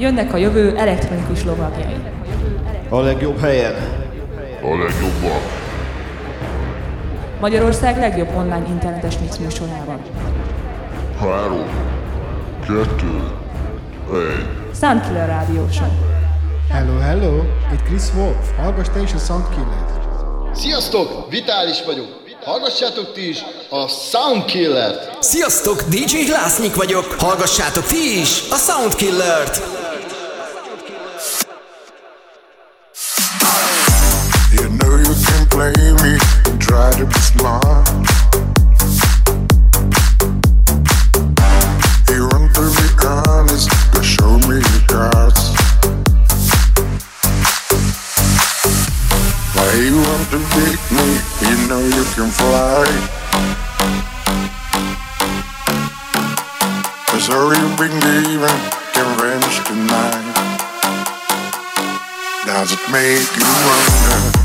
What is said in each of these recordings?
Jönnek a jövő elektronikus lovagjai. A legjobb helyen. A legjobban. Magyarország legjobb online internetes mix műsorában. Három, kettő, egy. Soundkiller rádióson. Hello, hello! Itt Chris Wolf. Hallgass te is a Soundkiller-t. Sziasztok! Vitális vagyok. Hallgassátok ti is a Soundkiller-t! Sziasztok! DJ Lásznyik vagyok. Hallgassátok ti is a Soundkiller-t! we can even tonight. Does it make you wonder?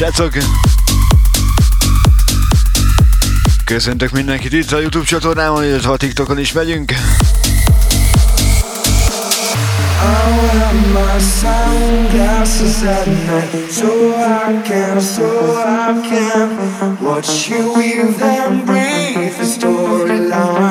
Srácok! Köszöntök mindenkit itt a Youtube csatornámon, illetve a TikTokon is megyünk. I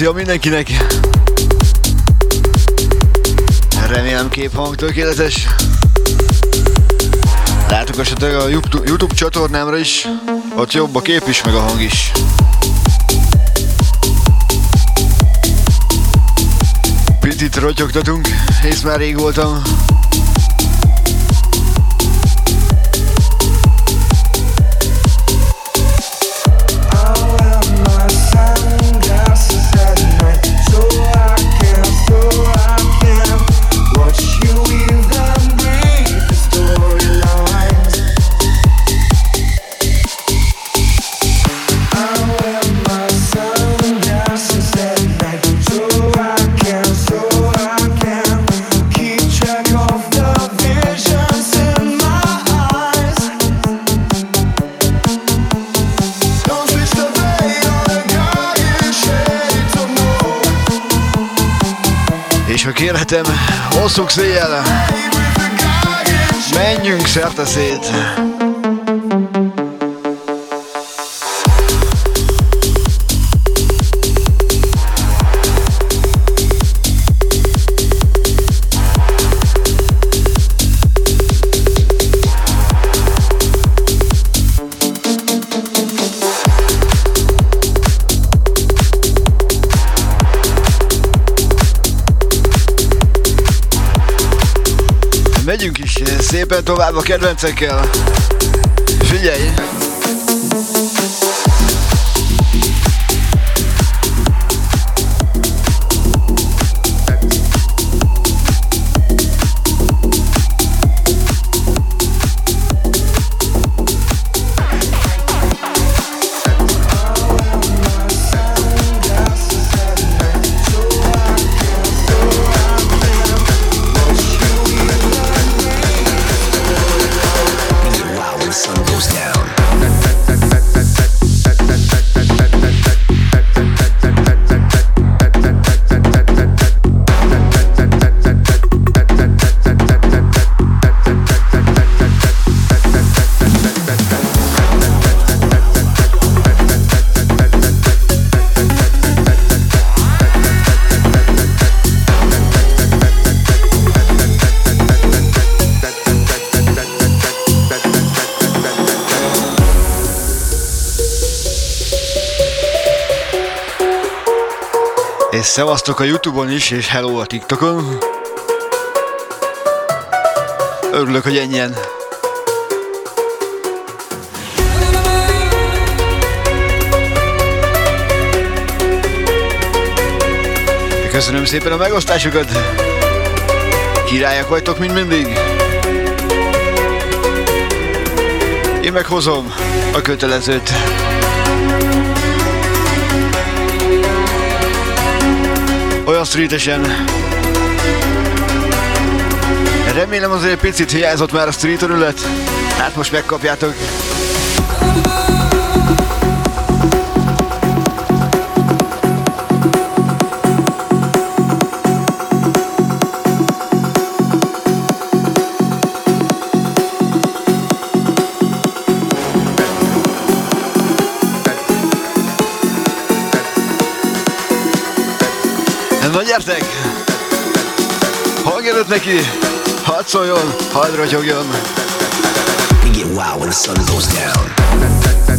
Szia mindenkinek! Remélem képhang tökéletes. Látogassatok a YouTube csatornámra is, ott jobb a kép is, meg a hang is. Picit rotyogtatunk, hisz már rég voltam kérhetem, hosszuk széjjel, menjünk szerte szét. Szépen tovább a kedvencekkel. Figyelj! Szevasztok a Youtube-on is, és hello a TikTokon. Örülök, hogy ennyien. Köszönöm szépen a megosztásokat. Királyak vagytok, mint mindig. Én meghozom a kötelezőt. Olyan streetesen. Remélem azért picit hiányzott már a street örület. Hát most megkapjátok. Gyertek! Hangjelölt neki, hadd szóljon, hadd rotyogjon! We get when the sun goes down.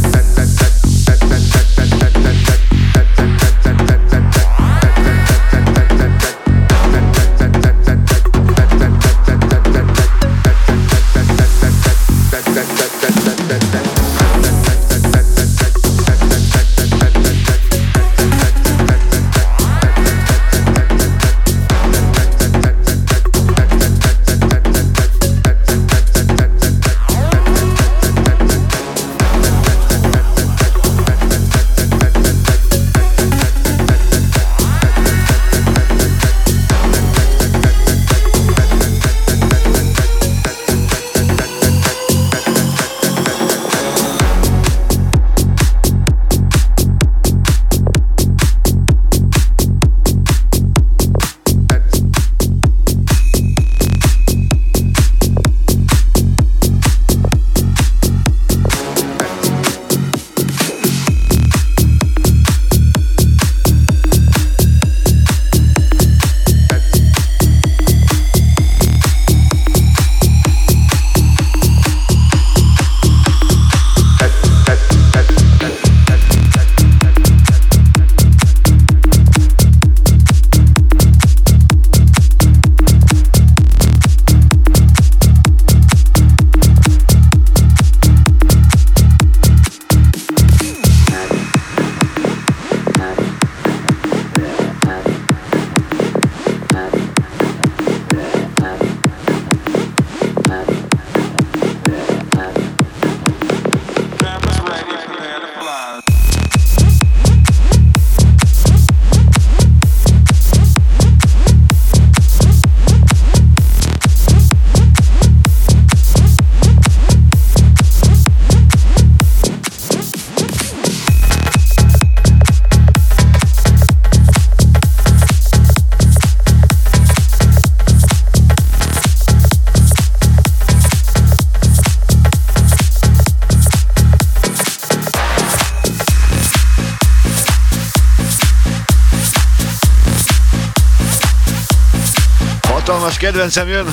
Kedvencem jön,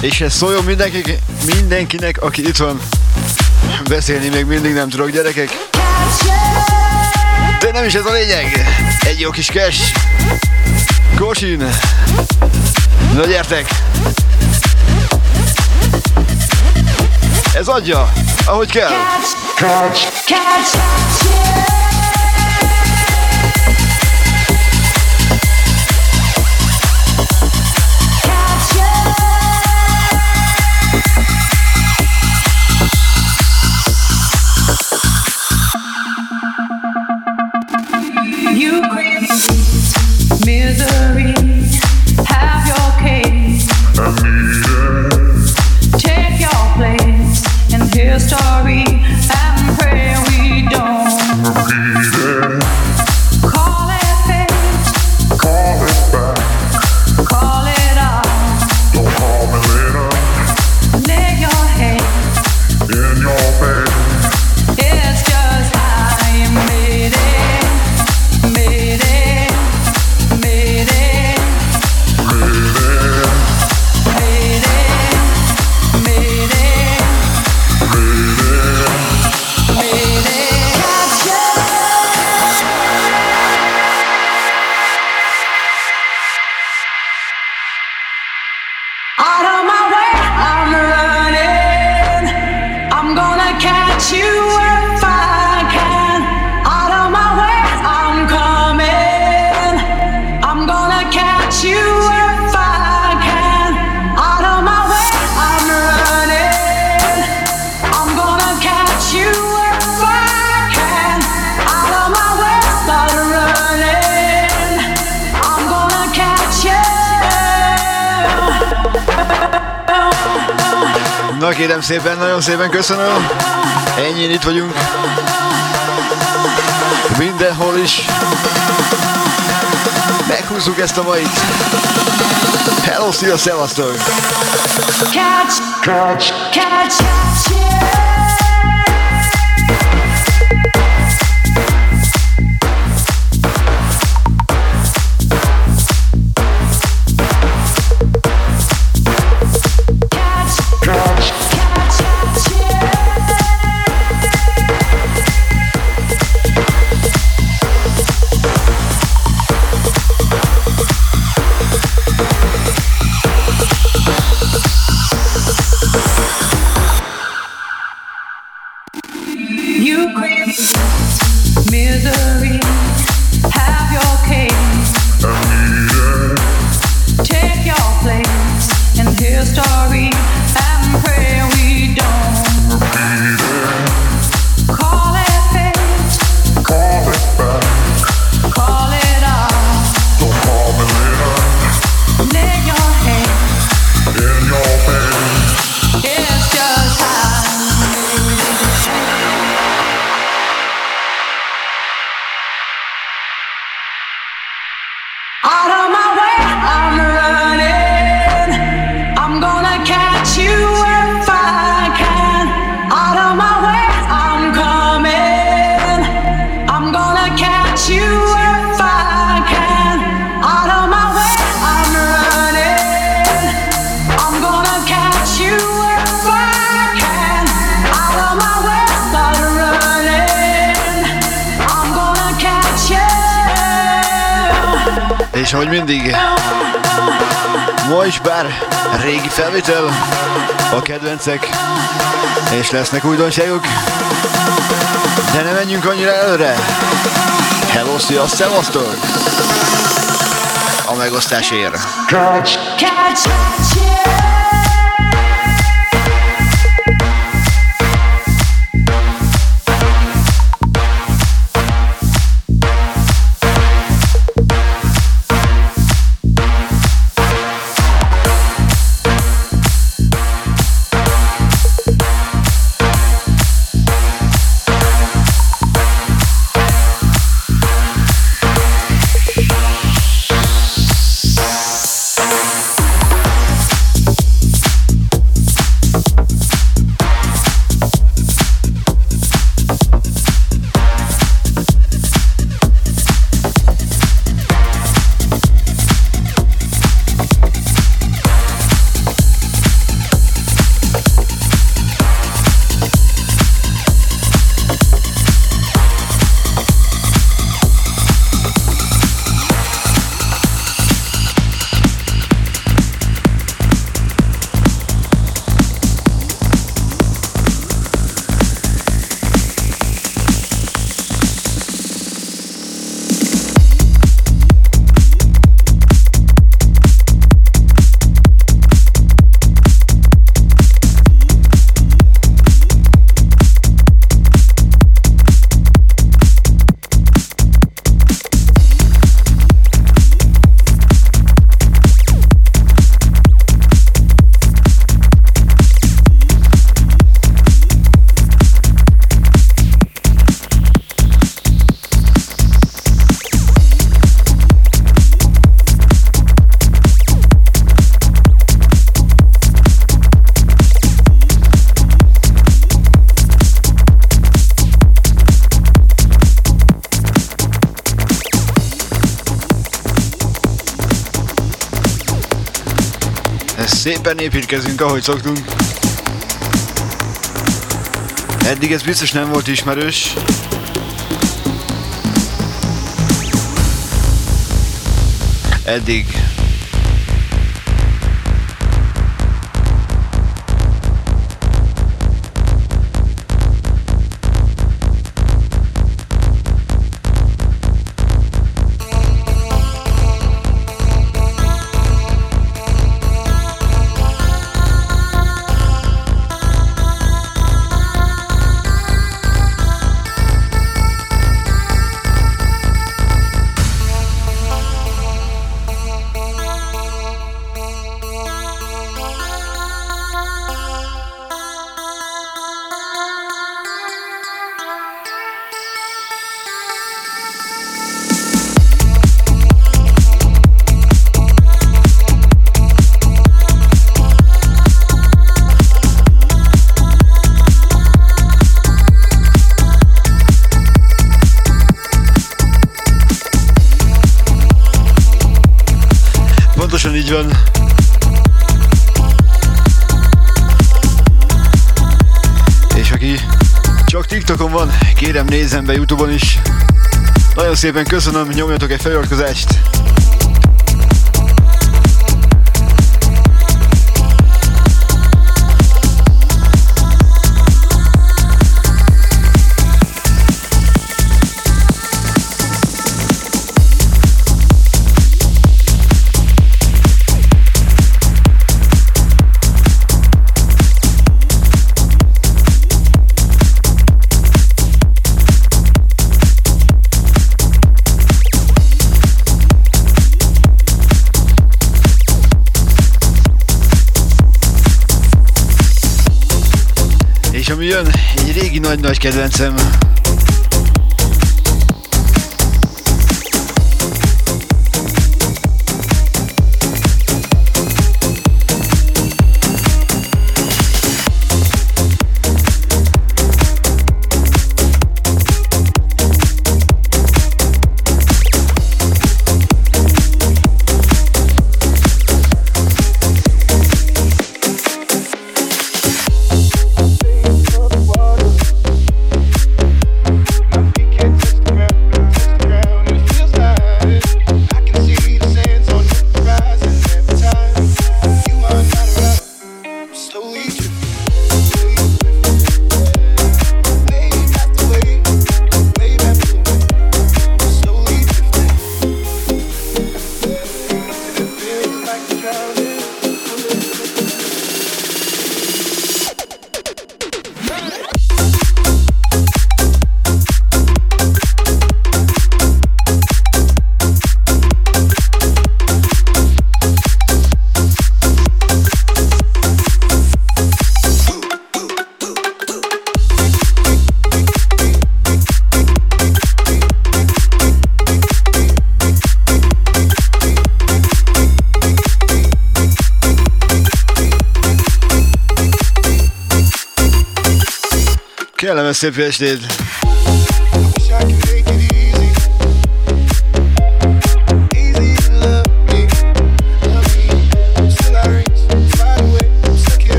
és ez szóljon mindenki, mindenkinek, aki itt van. Beszélni még mindig nem tudok, gyerekek. De nem is ez a lényeg. Egy jó kis cash. Kosin. Na gyertek! Ez adja, ahogy kell. Catch, catch, catch, kérem szépen, köszönöm. Ennyi itt vagyunk. Mindenhol is. Meghúzzuk ezt a mait. Hello, szia, szevasztok! Catch, catch, catch, catch, yeah. Lesznek újdonságok. De ne menjünk annyira előre. Hello, szia, szevasztok! A megosztásért. Catch, catch, catch, Szépen építkezünk, ahogy szoktunk. Eddig ez biztos nem volt ismerős. Eddig be Youtube-on is. Nagyon szépen köszönöm, nyomjatok egy feliratkozást. Nagy-nagy kedvencem. Szép estét!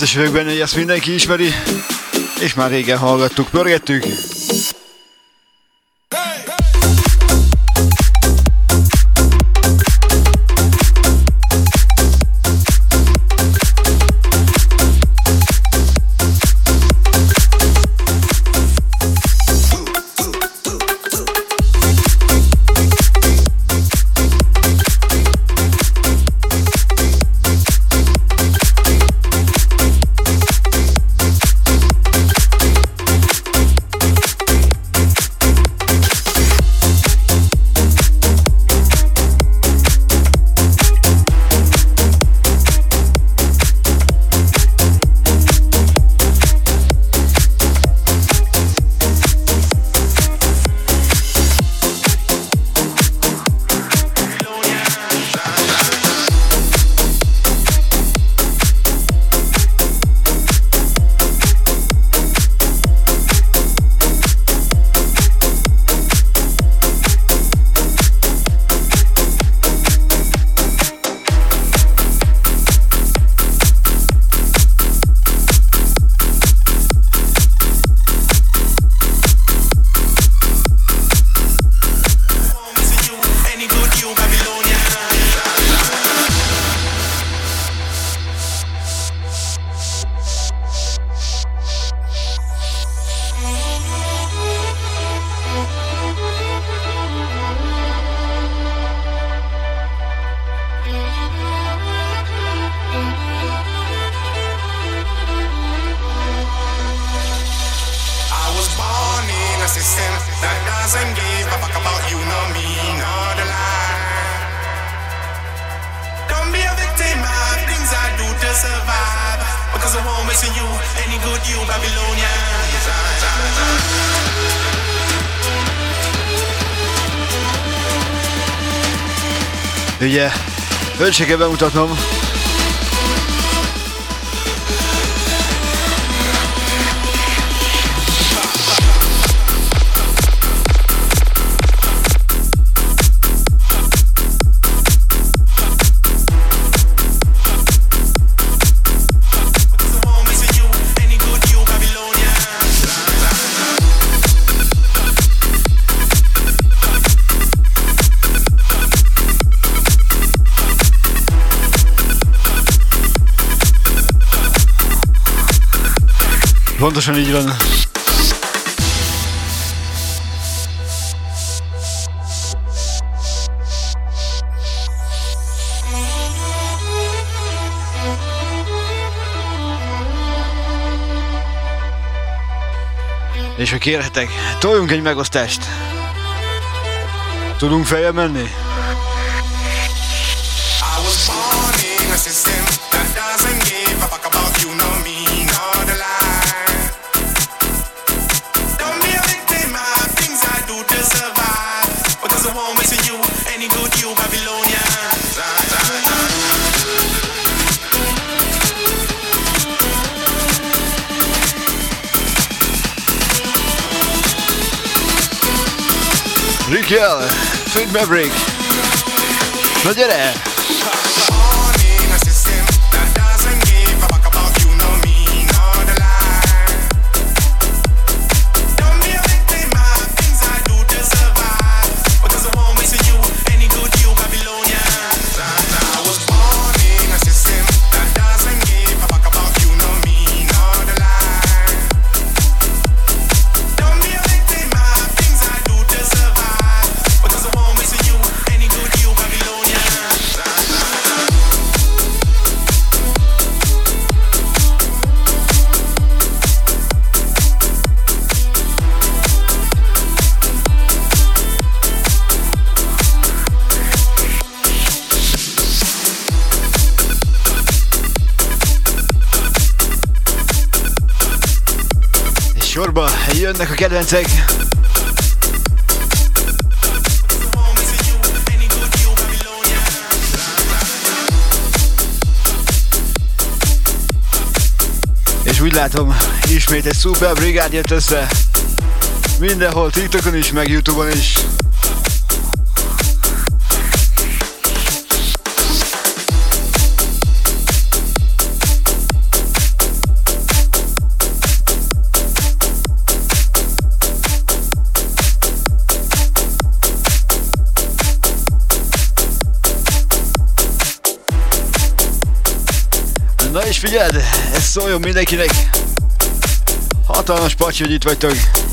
Biztos vagyok benne, hogy ezt mindenki ismeri, és már régen hallgattuk, pörgettük. Doesn't give a fuck about you, no me, no the lie. Don't be a victim of things I do to survive. Because I won't miss you, any good you, Babylonians. Ugye, őt se kell bemutatnom. Pontosan így van. És ha kérhetek, toljunk egy megosztást. Tudunk feljebb menni? I was born in a system that doesn't give a fuck about you, no me, Rikel, Sweet Maverick. Na gyere! Jönnek a kedvencek. És úgy látom, ismét egy szuper brigád jött össze. Mindenhol, TikTokon is, meg Youtube-on is. Figyeld, ez szóljon mindenkinek. Hatalmas pacsi, hogy itt vagytok.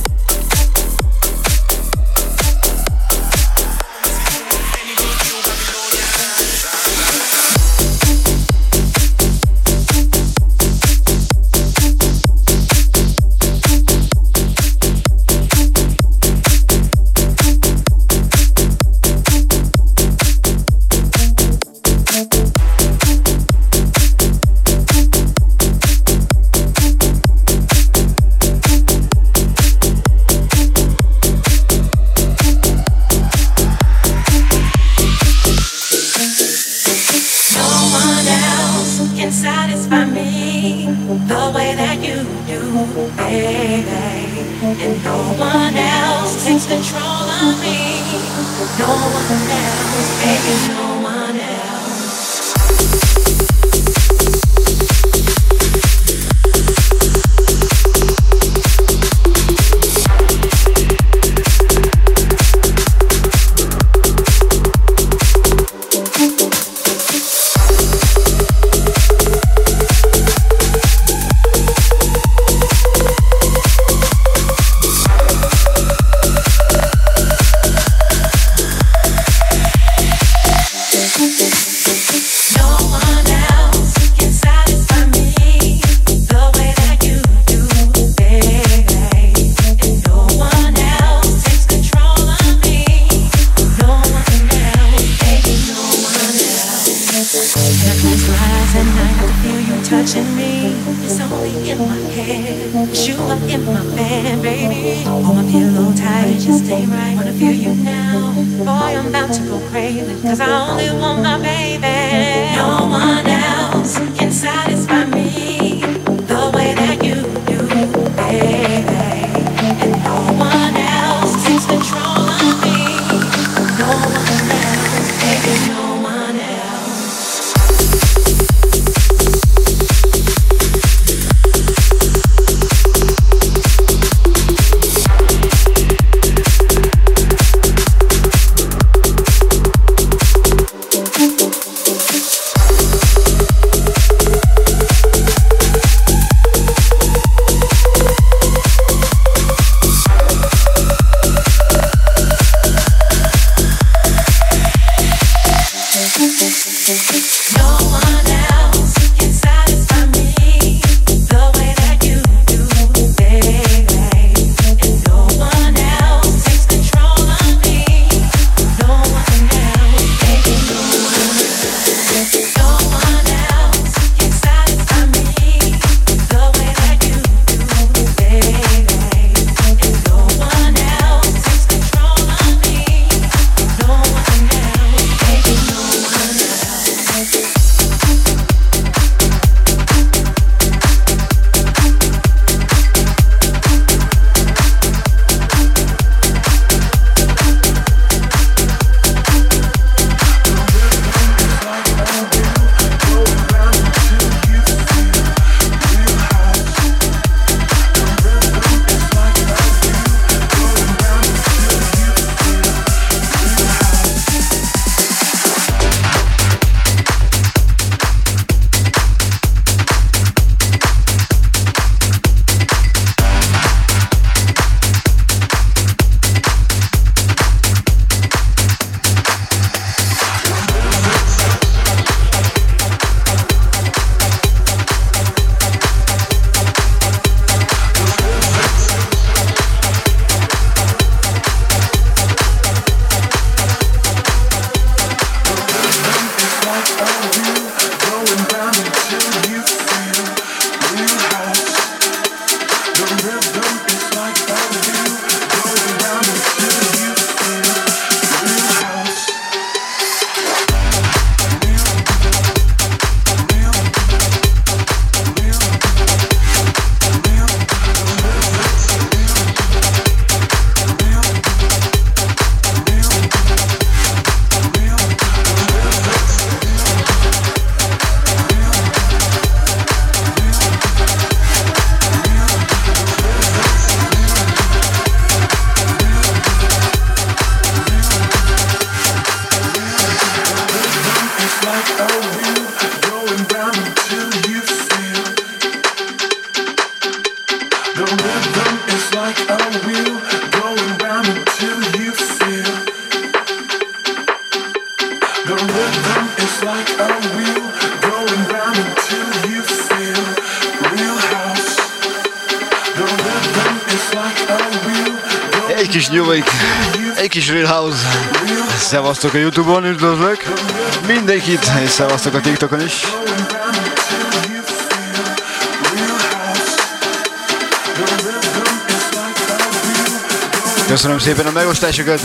Sziasztok a Youtube-on, üdvözlök mindenkit, és szevasztok a TikTokon is. Köszönöm szépen a megosztásokat!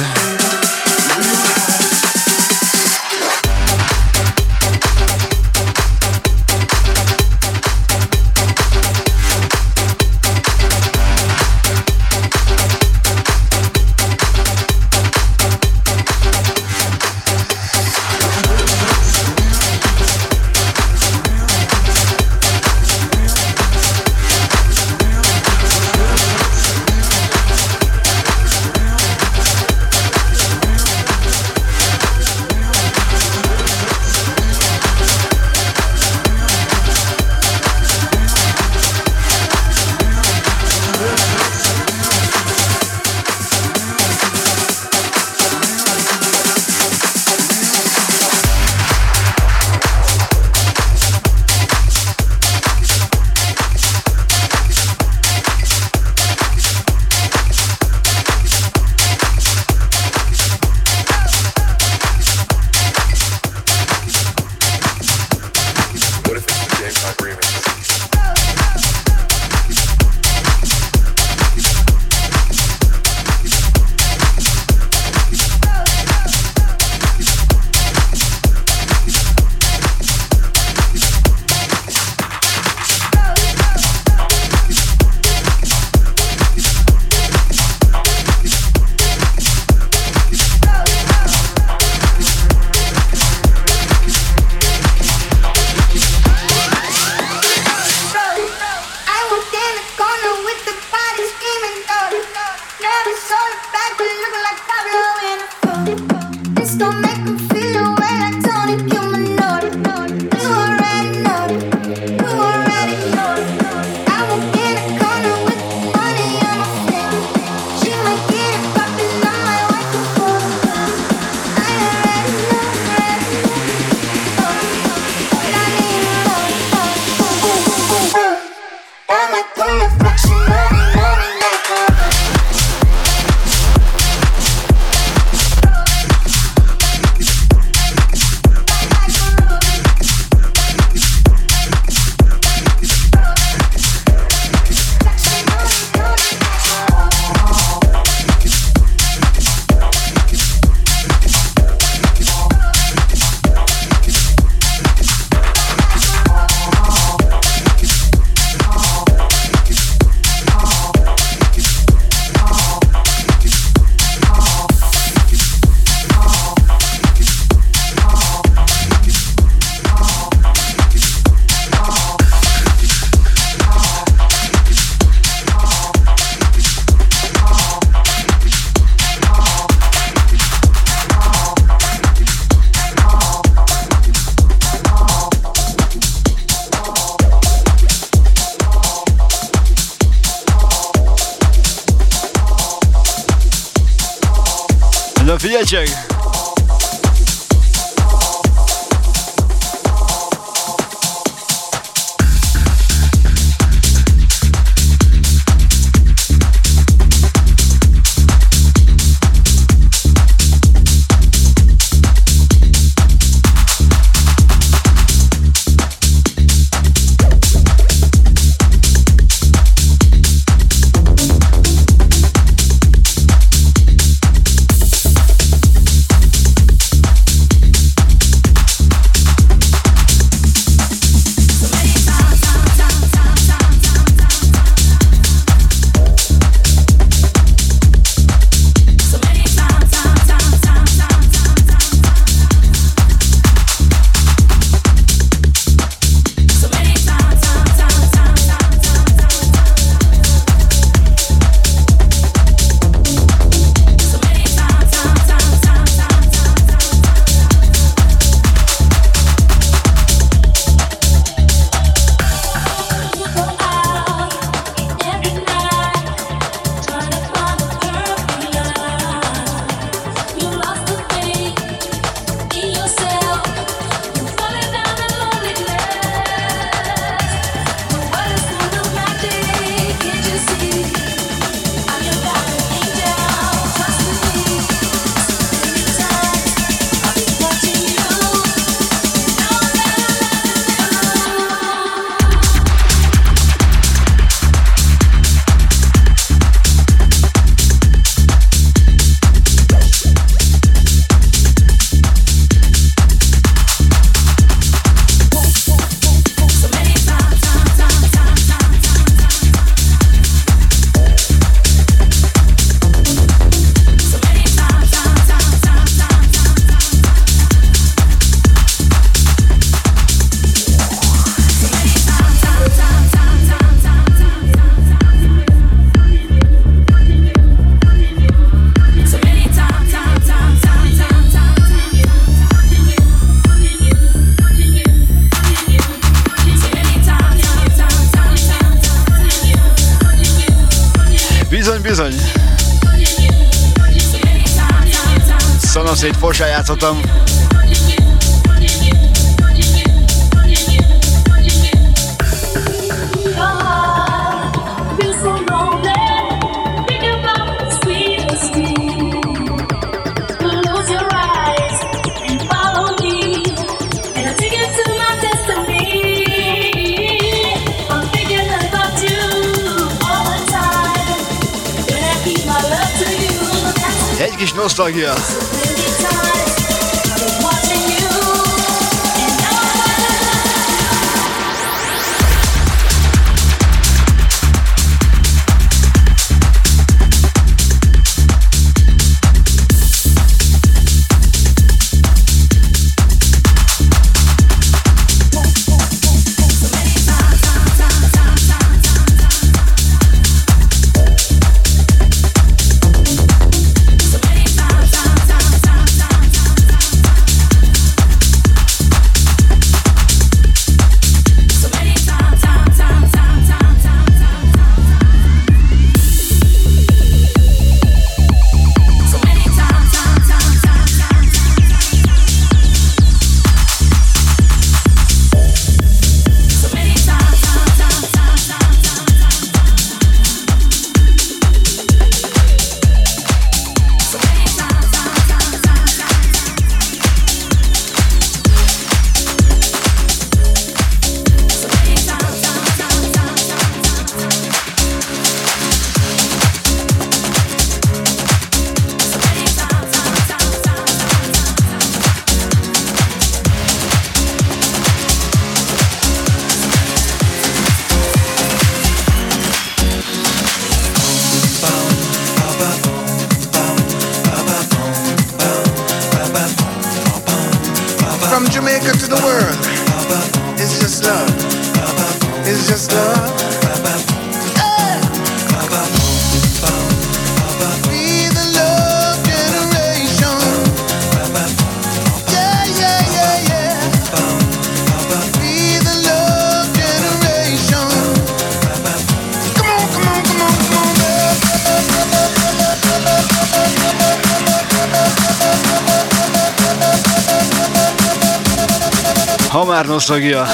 Szanaszét forsá játszottam. Egy kis nosztalgia. nostalgia.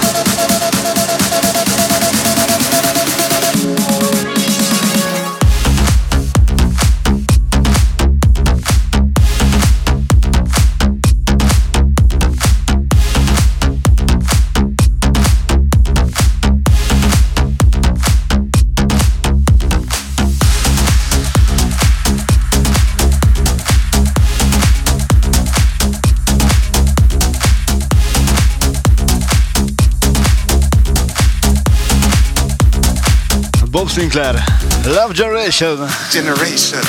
Sinclair. Love Generation. Generation.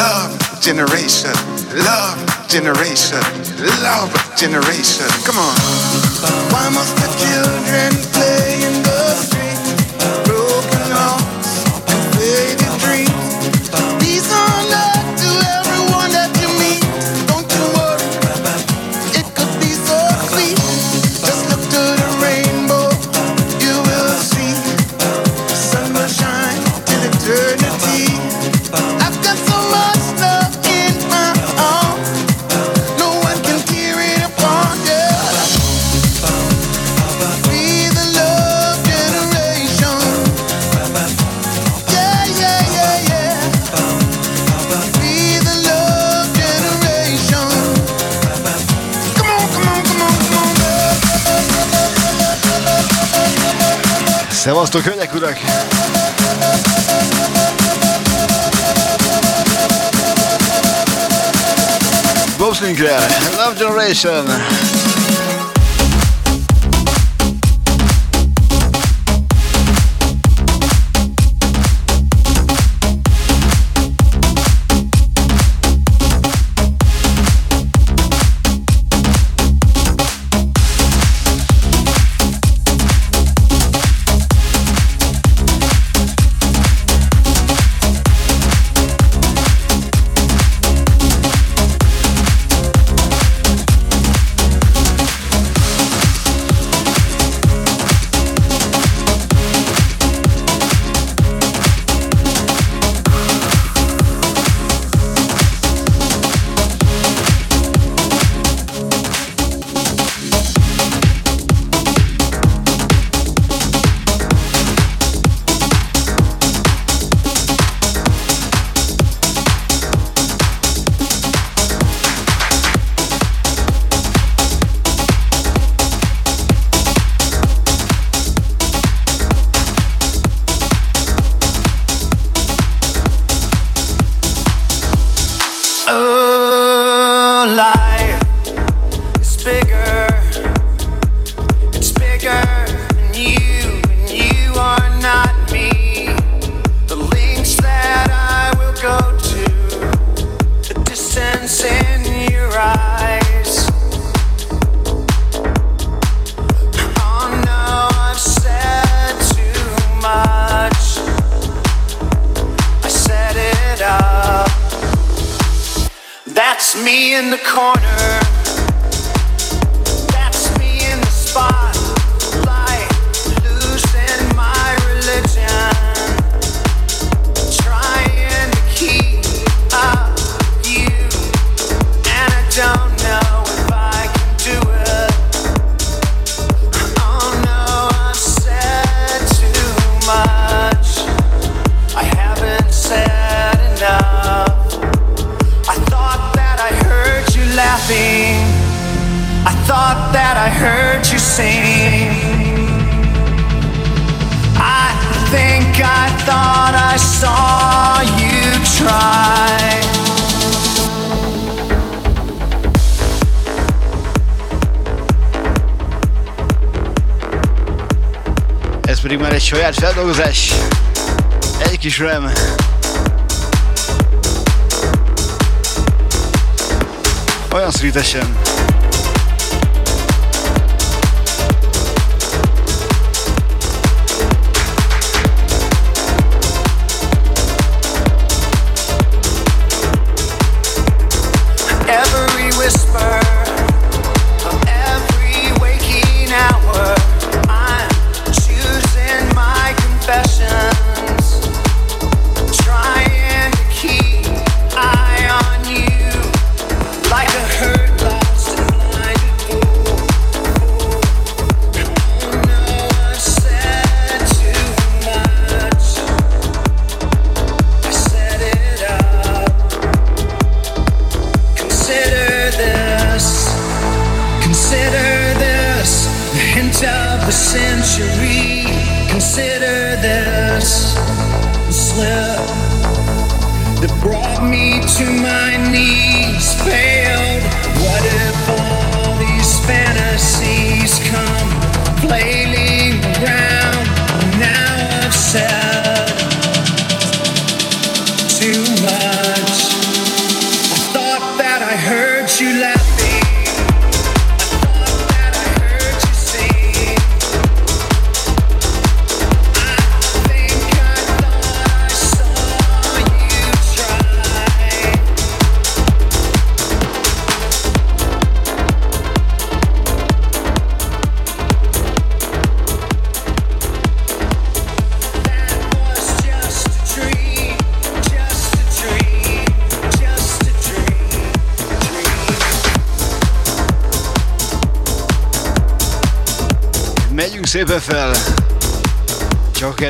Love Generation. Love Generation. Love Generation. Come on. Why must I kill? Janek Bob Sinclair, Love Generation.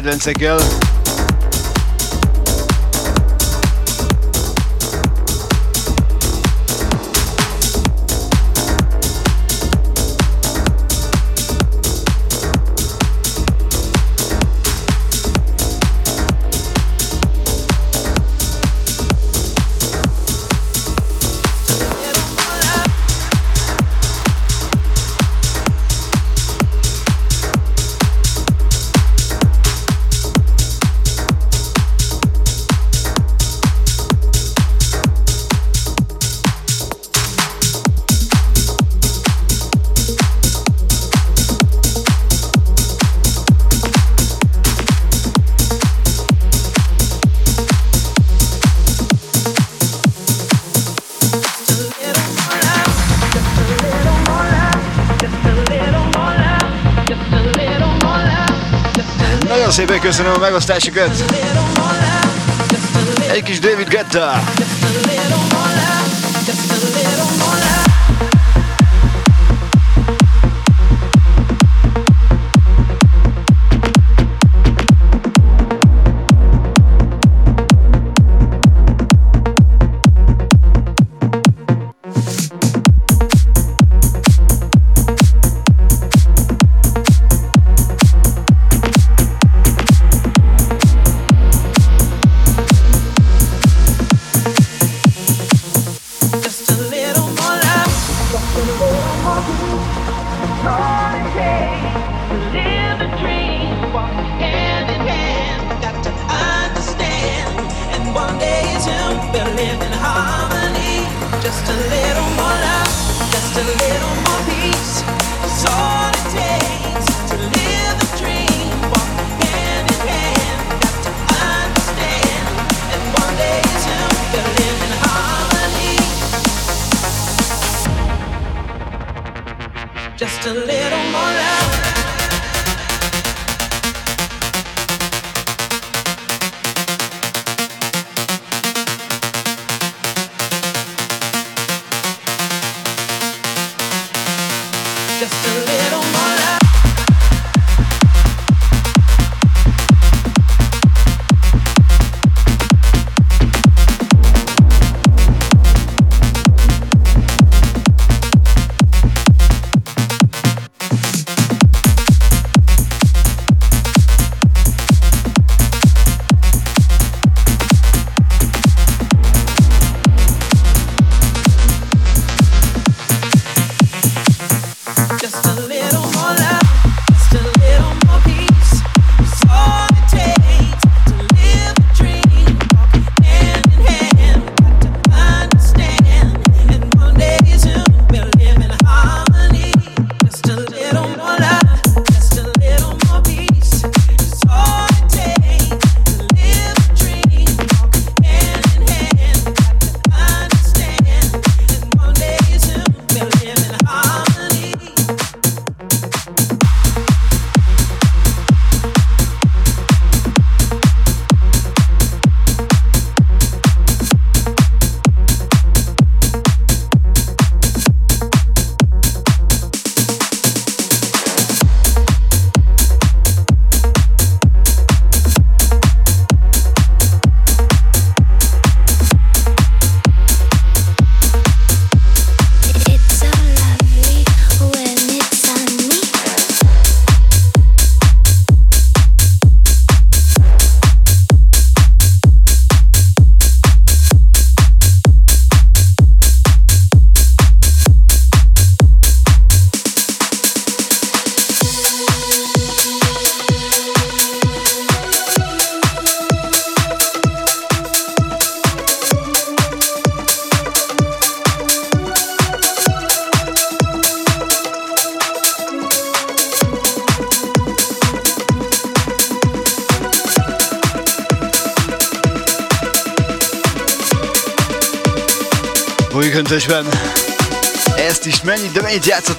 Csak a köszönöm a megosztásokat. Egy kis David Guetta.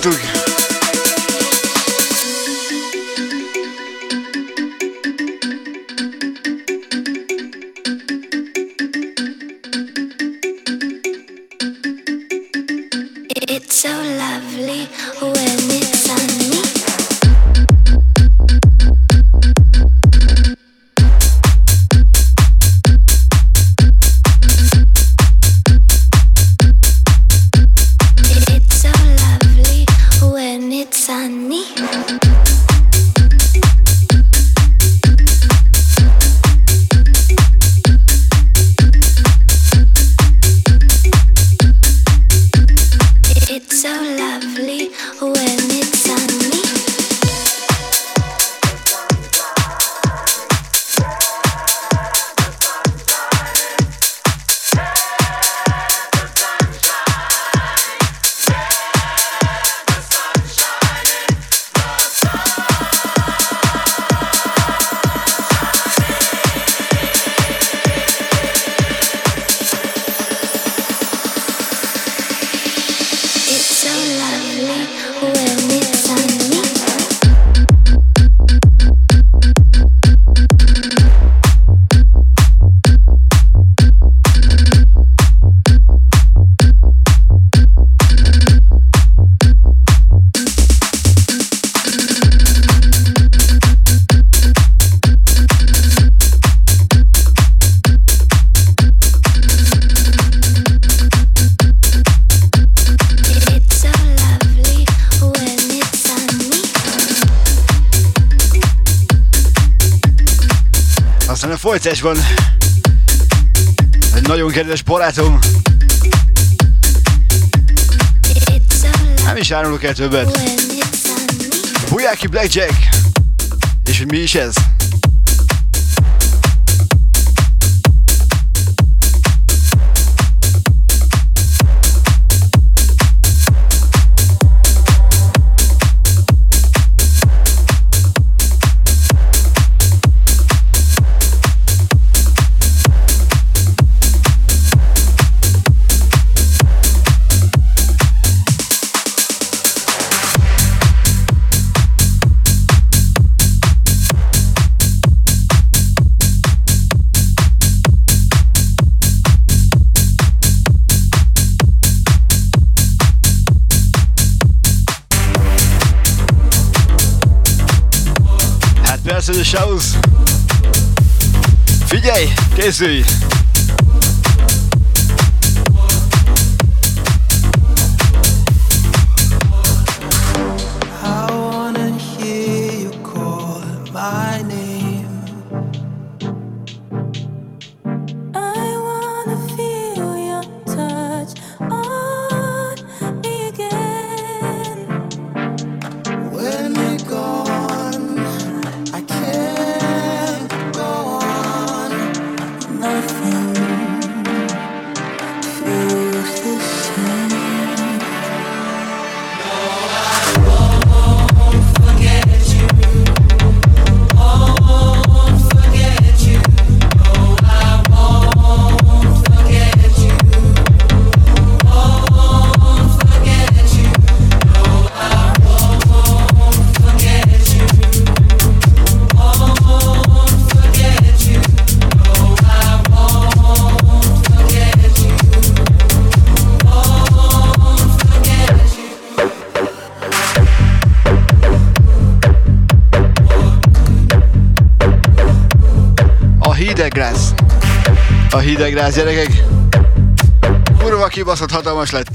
do you? folytatásban egy nagyon kedves barátom. Nem is árulok el többet. Bujáki Blackjack. És hogy mi is ez? Dizzy. lesz, gyerekek! Kurva kibaszott hatalmas lett.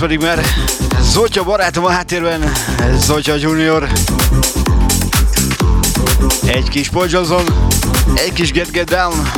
Ez pedig már Zotya barátom a háttérben, Zotya Junior. Egy kis Johnson, egy kis Get Get Down.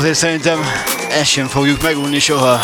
Azért szerintem ezt sem fogjuk megunni soha.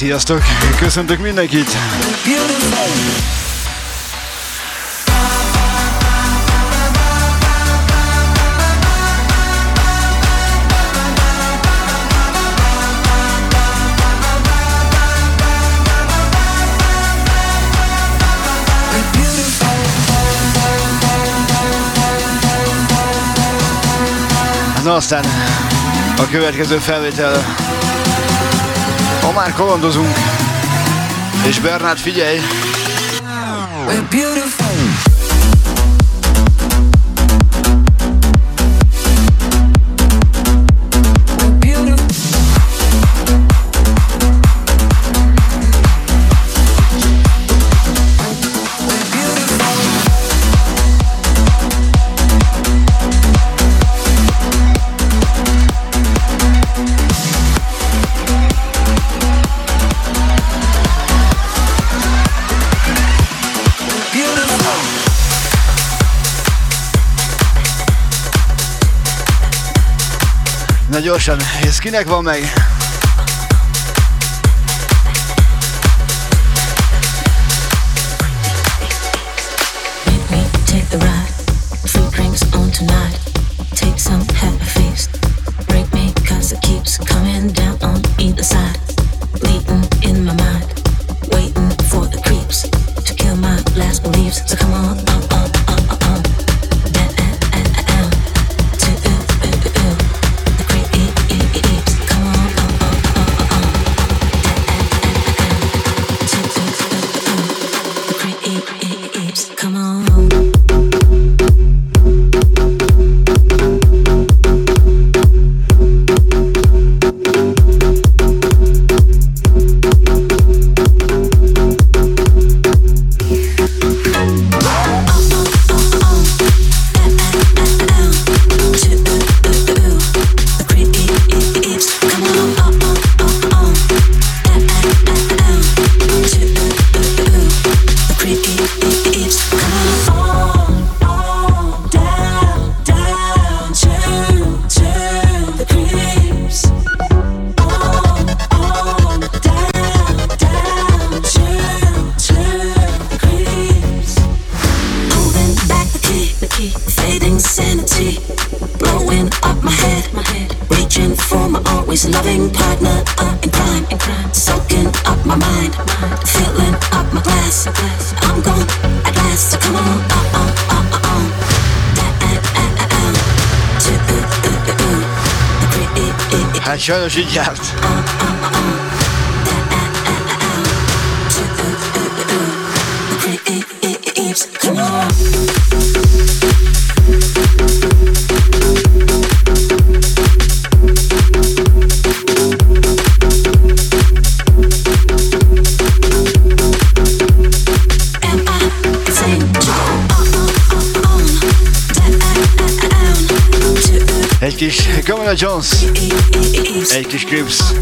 sziasztok! Köszöntök mindenkit! Na aztán a következő felvétel ha már kalandozunk, és Bernát figyelj! We're beautiful. gyorsan, ez kinek van meg? energy yet. Come on. Jones British groups.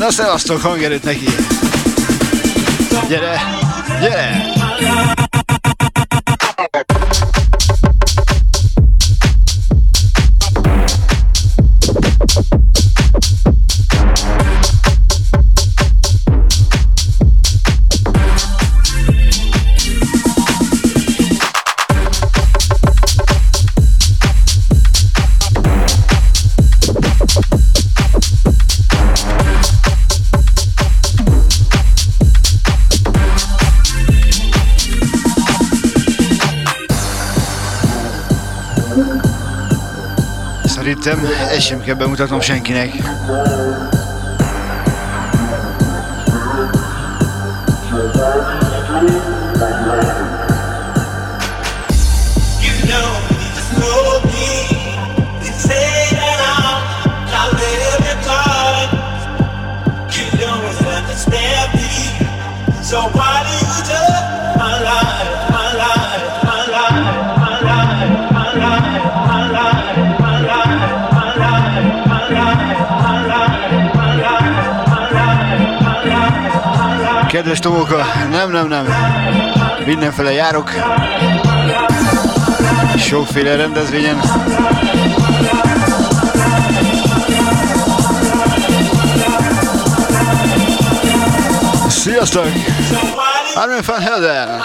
Na szevasztok, hangerőt neki! Gyere! Gyere! Szerintem ezt sem kell bemutatnom senkinek. Kedves Tomóka, nem, nem, nem. Mindenfele járok. Sokféle rendezvényen. Sziasztok! Armin van Helden!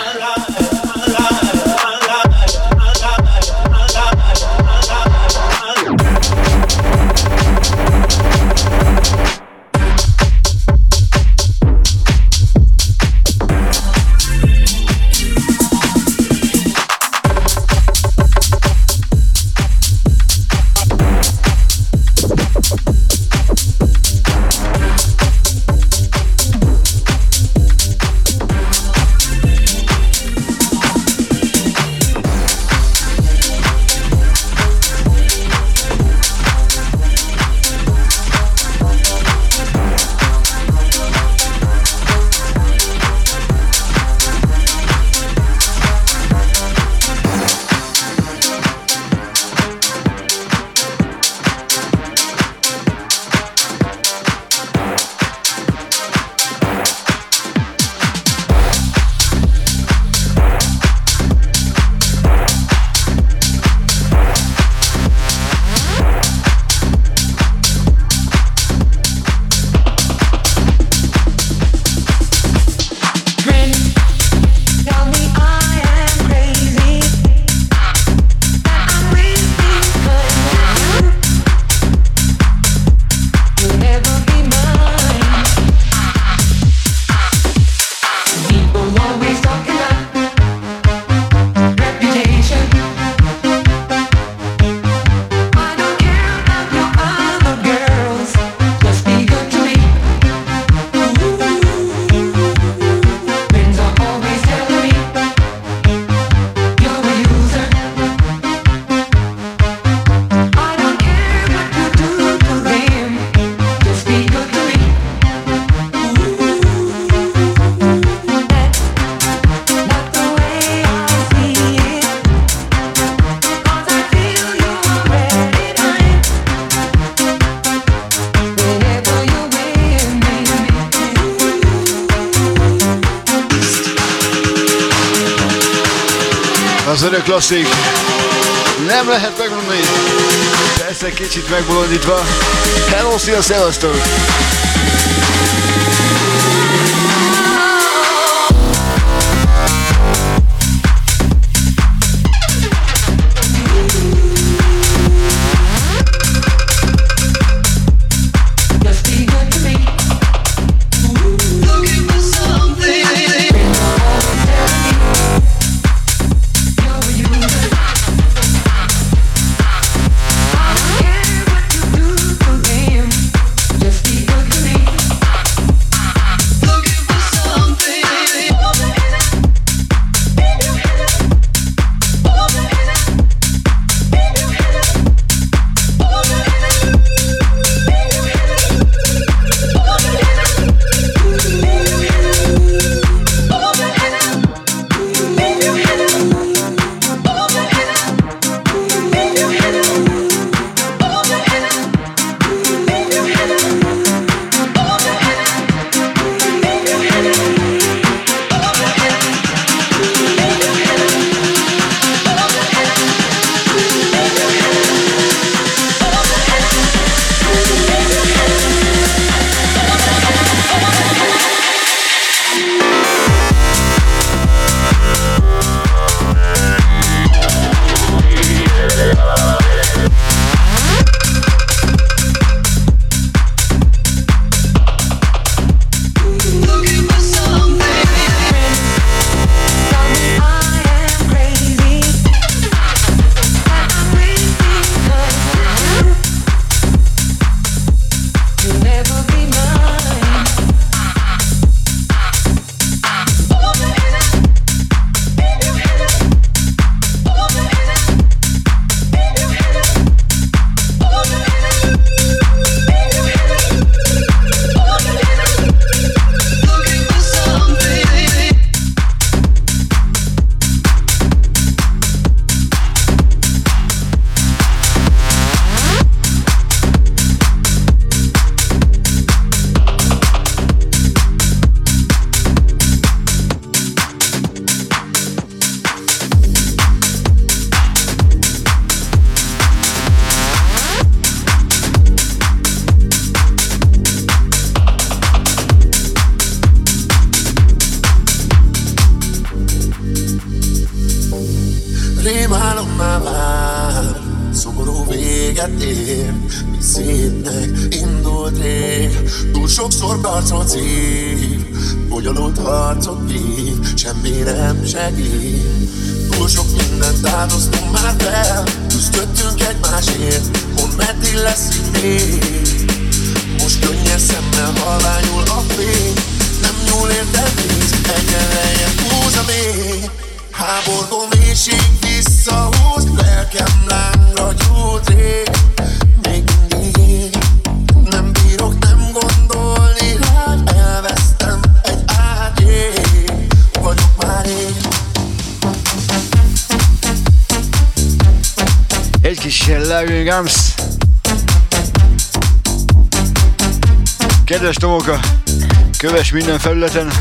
Felületen.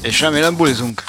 És remélem bulizunk.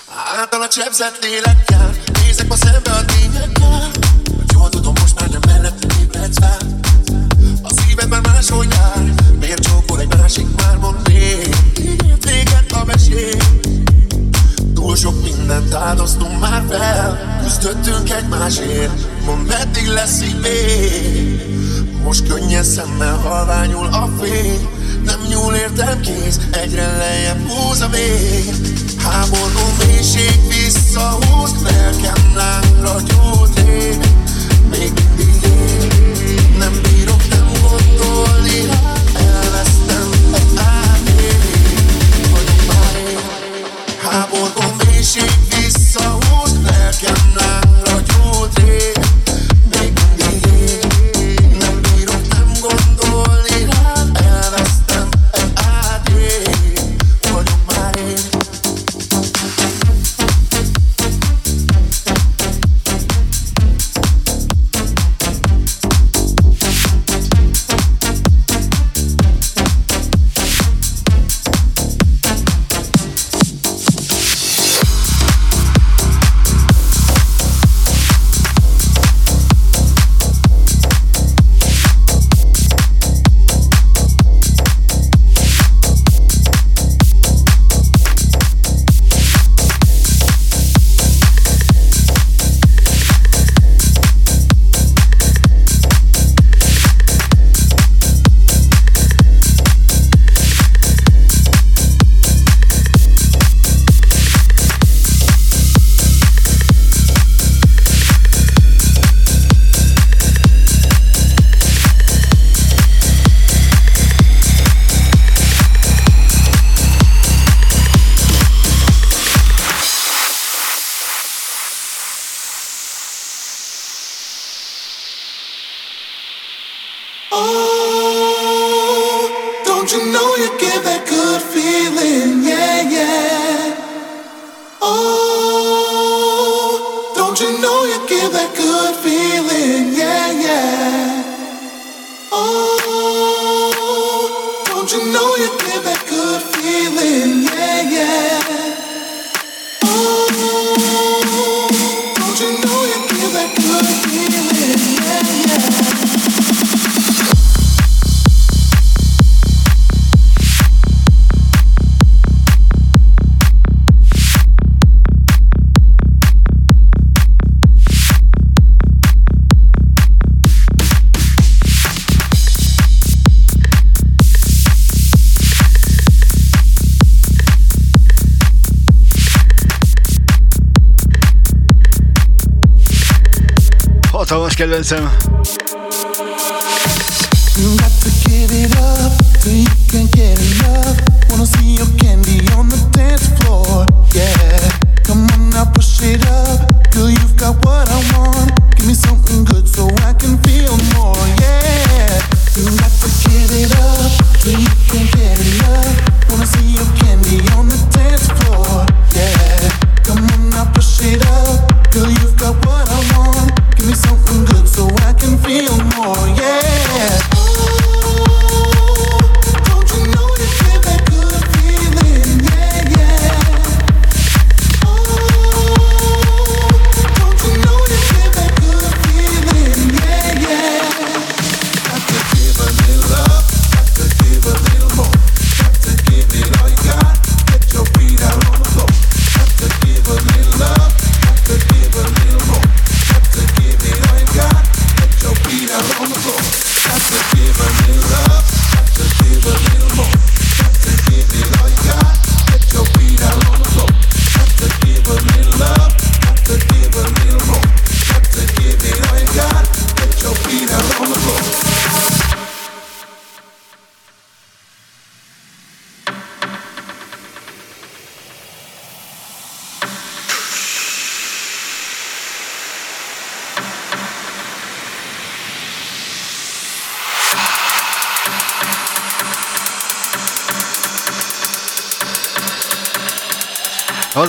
Hatalmas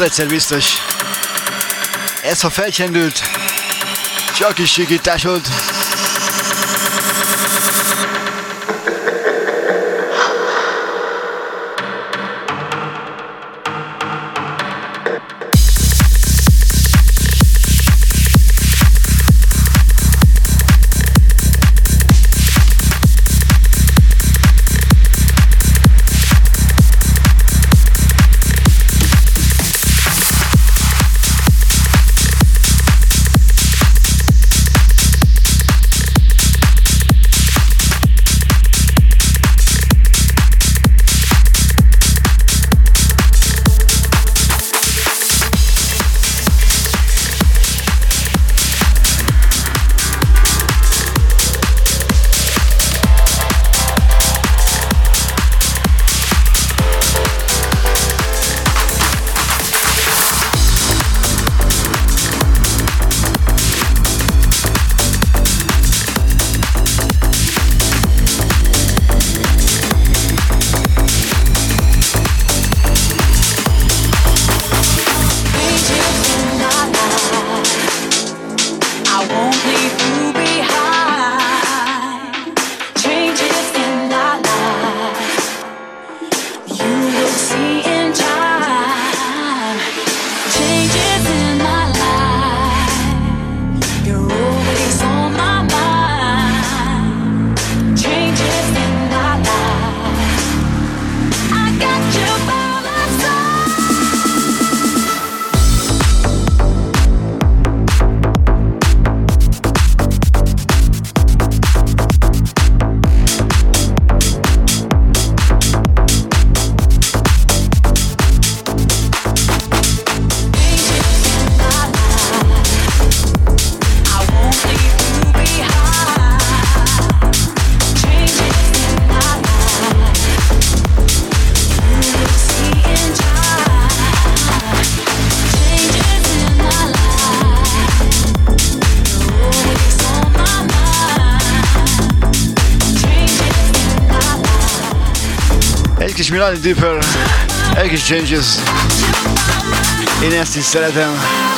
egyszer biztos. Ez, ha felcsendült, csak is sikítás volt. changes. in ezt is.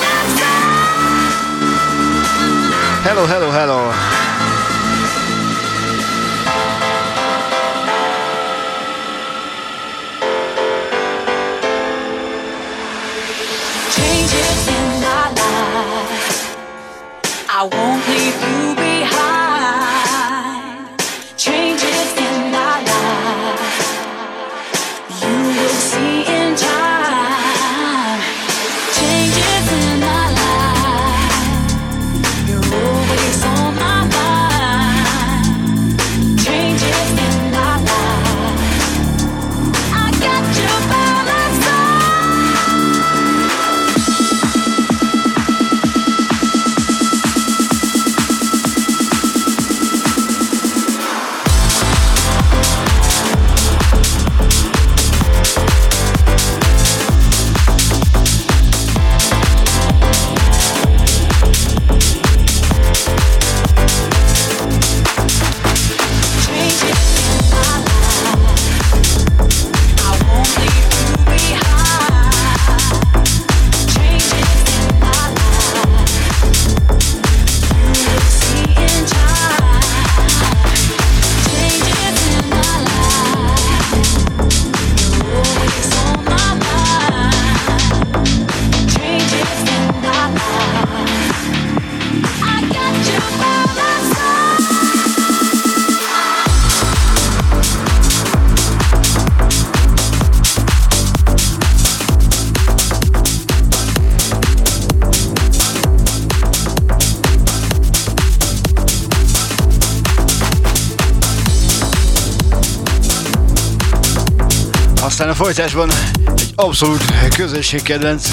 Folytásban egy abszolút közösségkedvenc.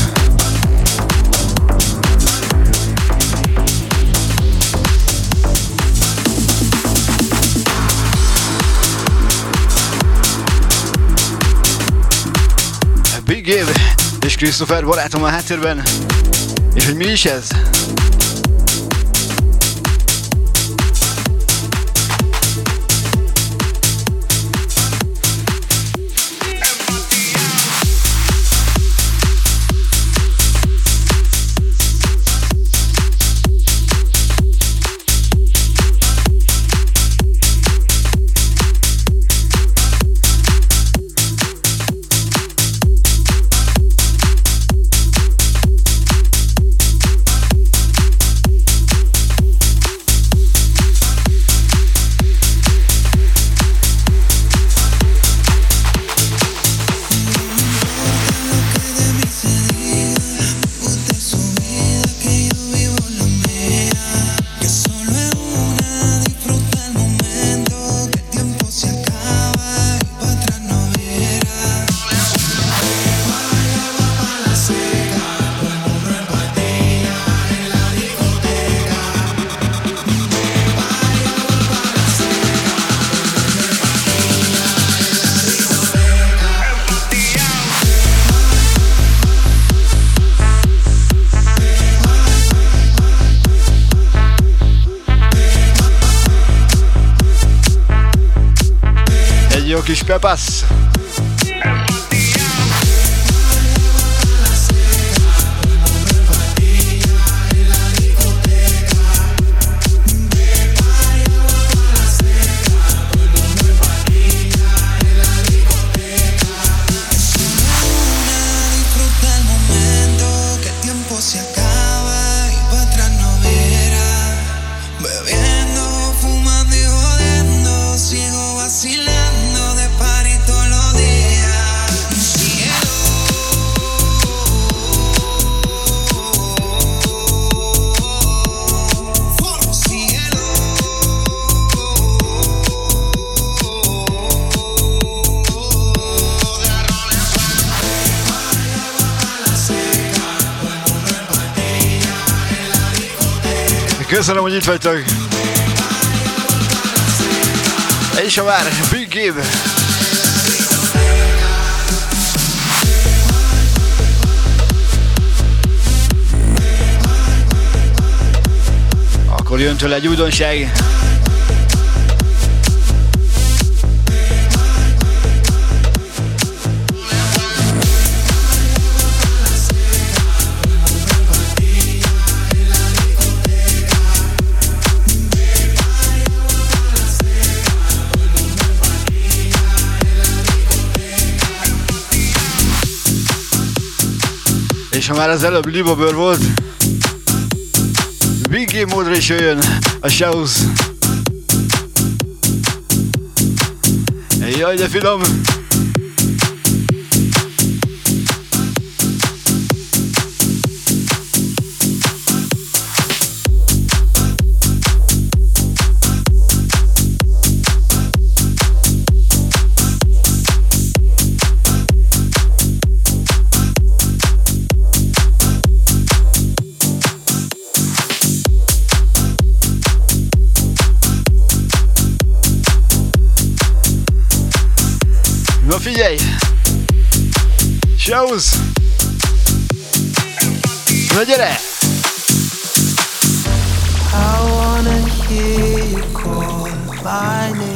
Big Gabe és Christopher barátom a háttérben. És hogy mi is ez? Egy jó kis Köszönöm, hogy itt vagytok. És a vár, Big Gabe. Akkor jön tőle egy újdonság. És ha már az előbb libabőr volt, Big Game módra is jöjjön a Shows. Jaj, de finom! Shows! Na gyere! I wanna hear you call my name.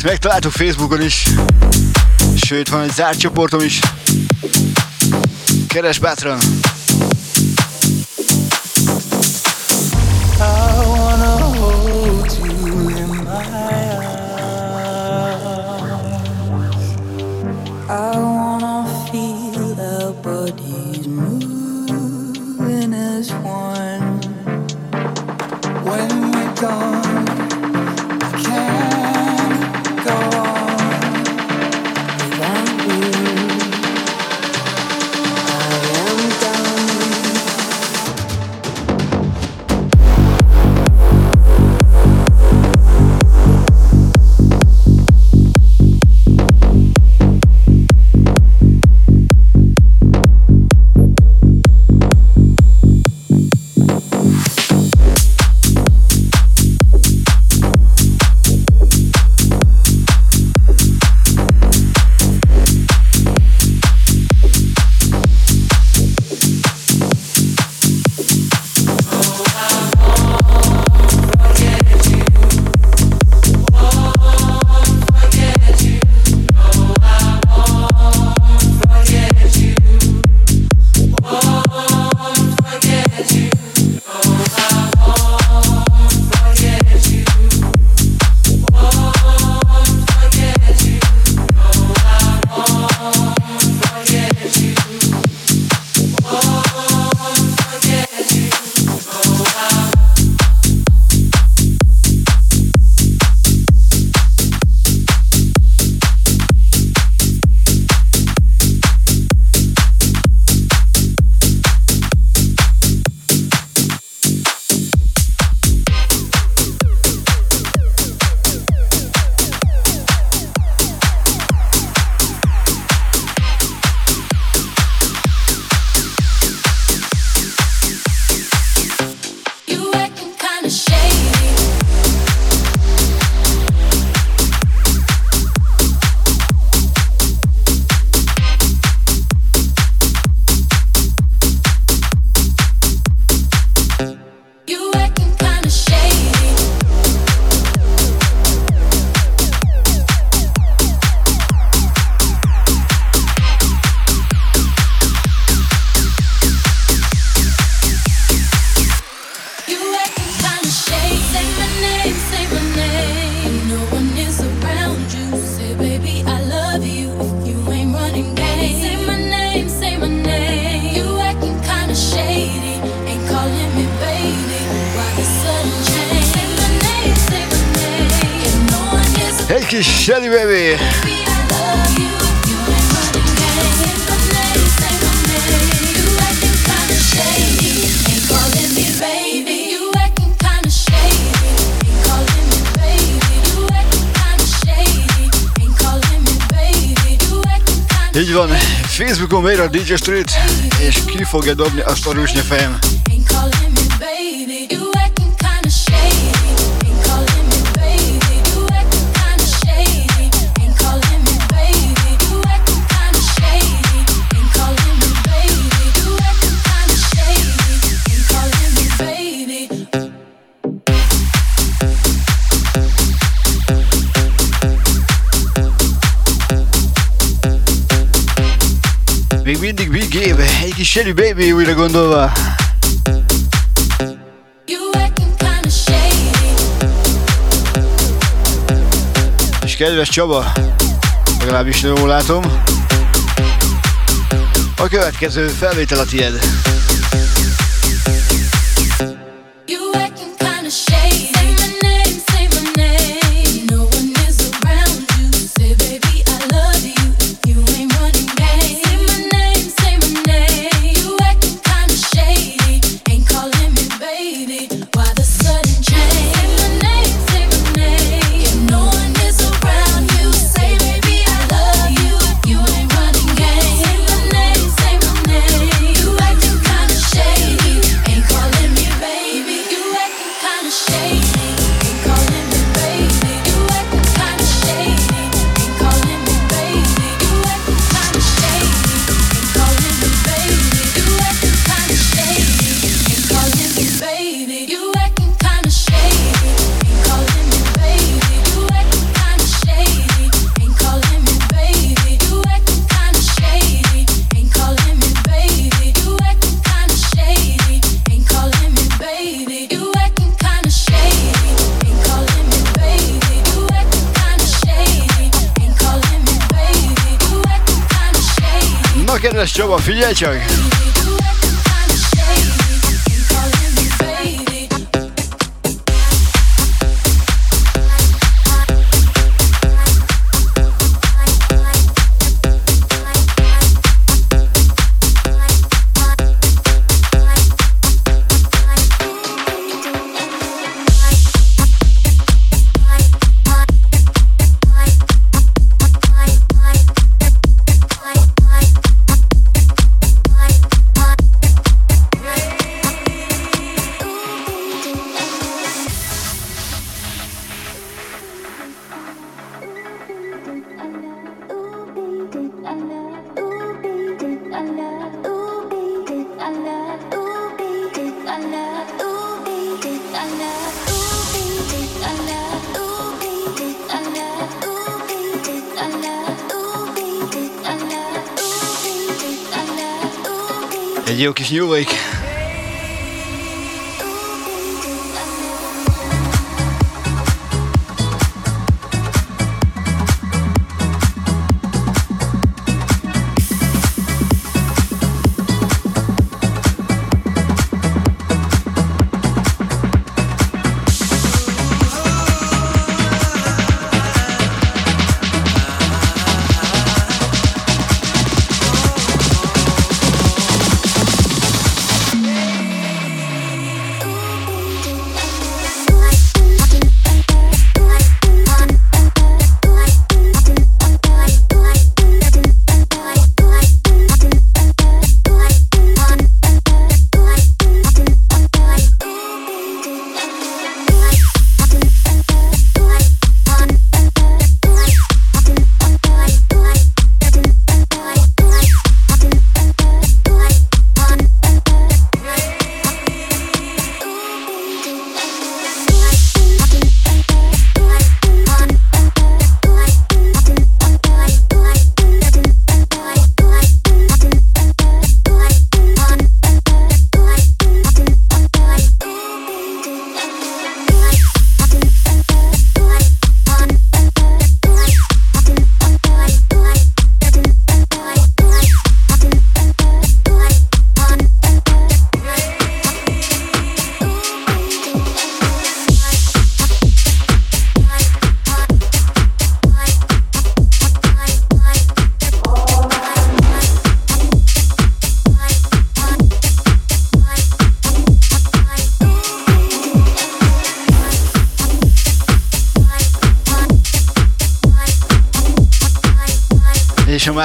Ezt megtaláltuk Facebookon is, sőt van egy zárt csoportom is. Keres bátran! Iron Maid DJ Street, és ki fogja dobni azt a rúzsnya fejem. kis Shelly Baby újra gondolva. És kedves Csaba, legalábbis jól látom, a következő felvétel a tied. Kedves Csaba, figyelj csak! Egy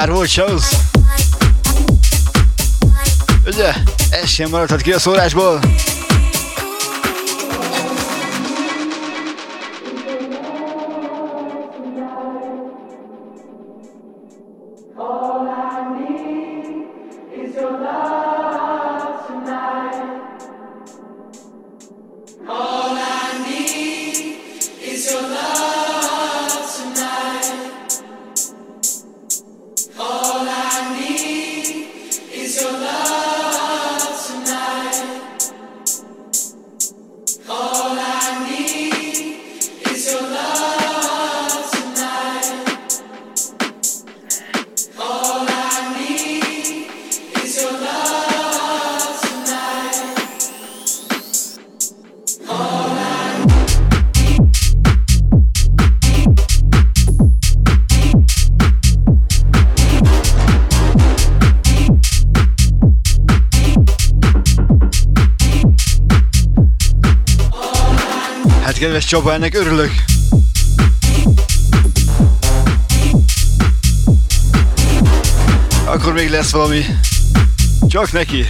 már volt shows, ugye, ez sem maradhat ki a szólásból. Csaba, ennek örülök. Akkor még lesz valami. Csak neki.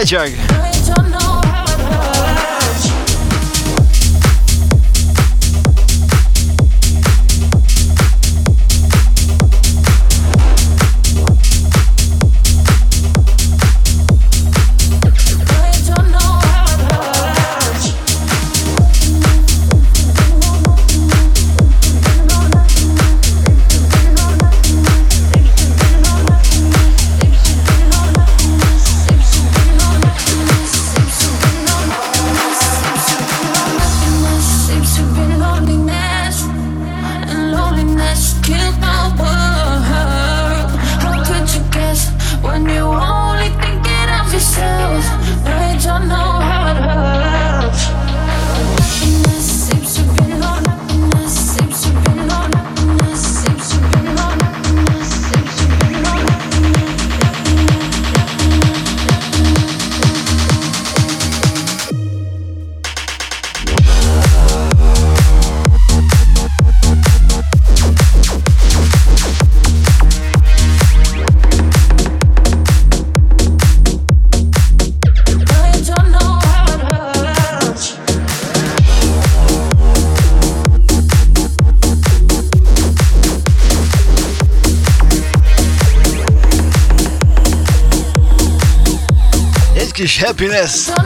gelecek. happiness.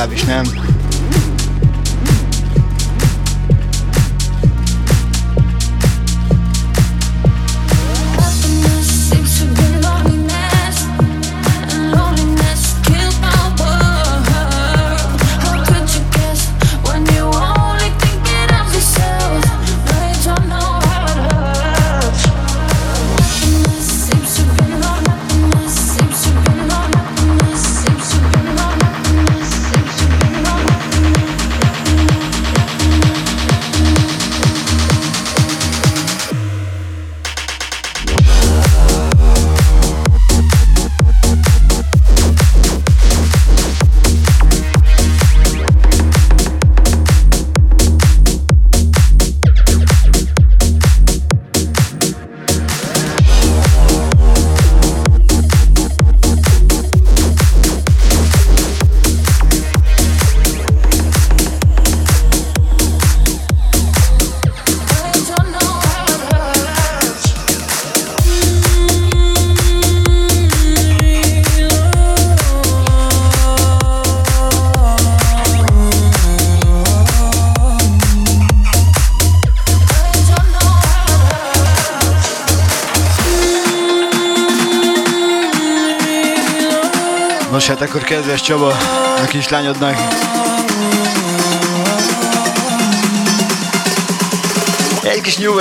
legalábbis nem. kedves Csaba, a kislányodnak. Egy kis New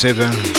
7.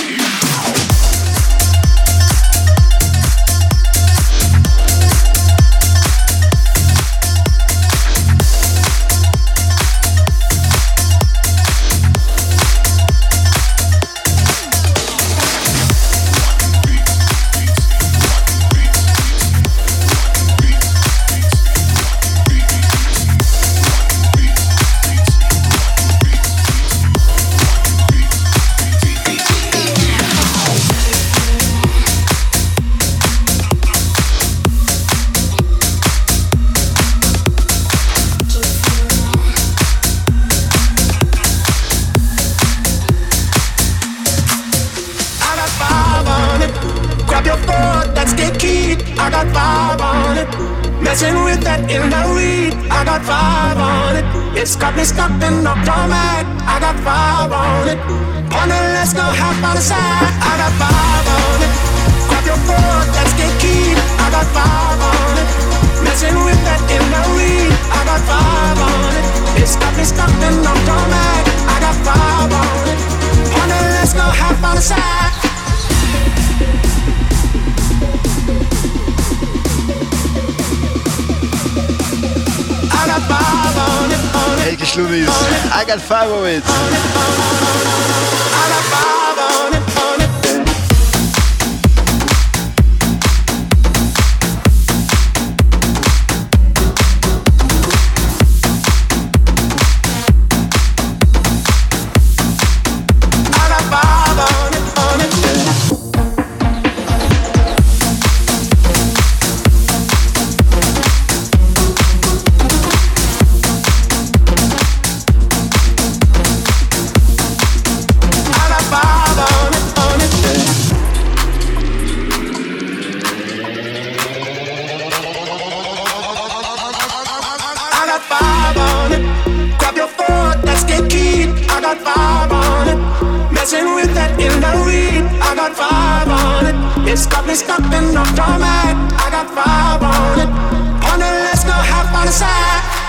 Messing with that in the weed. I got five on it. It's got me stuck in my format. I got five on it. On the let's go half on the side.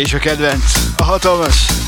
és a kedvenc, a hatalmas?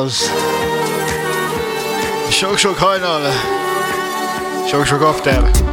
Grindhouse. Sok-sok hajnal. Sok-sok after.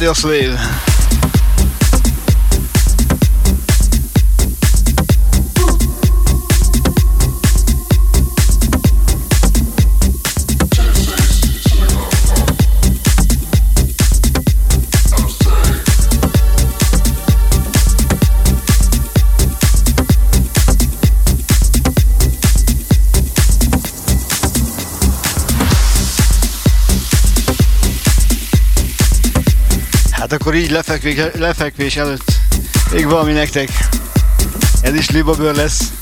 deus Dave. Így lefekvés, lefekvés előtt még valami nektek. Ez is libabőr lesz.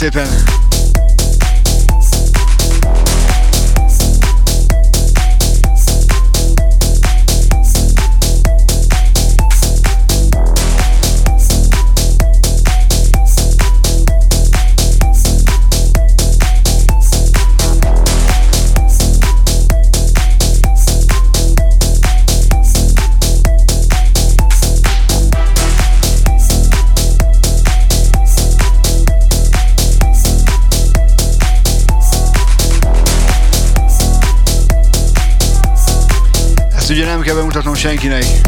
Köszönöm ugye nem kell bemutatnom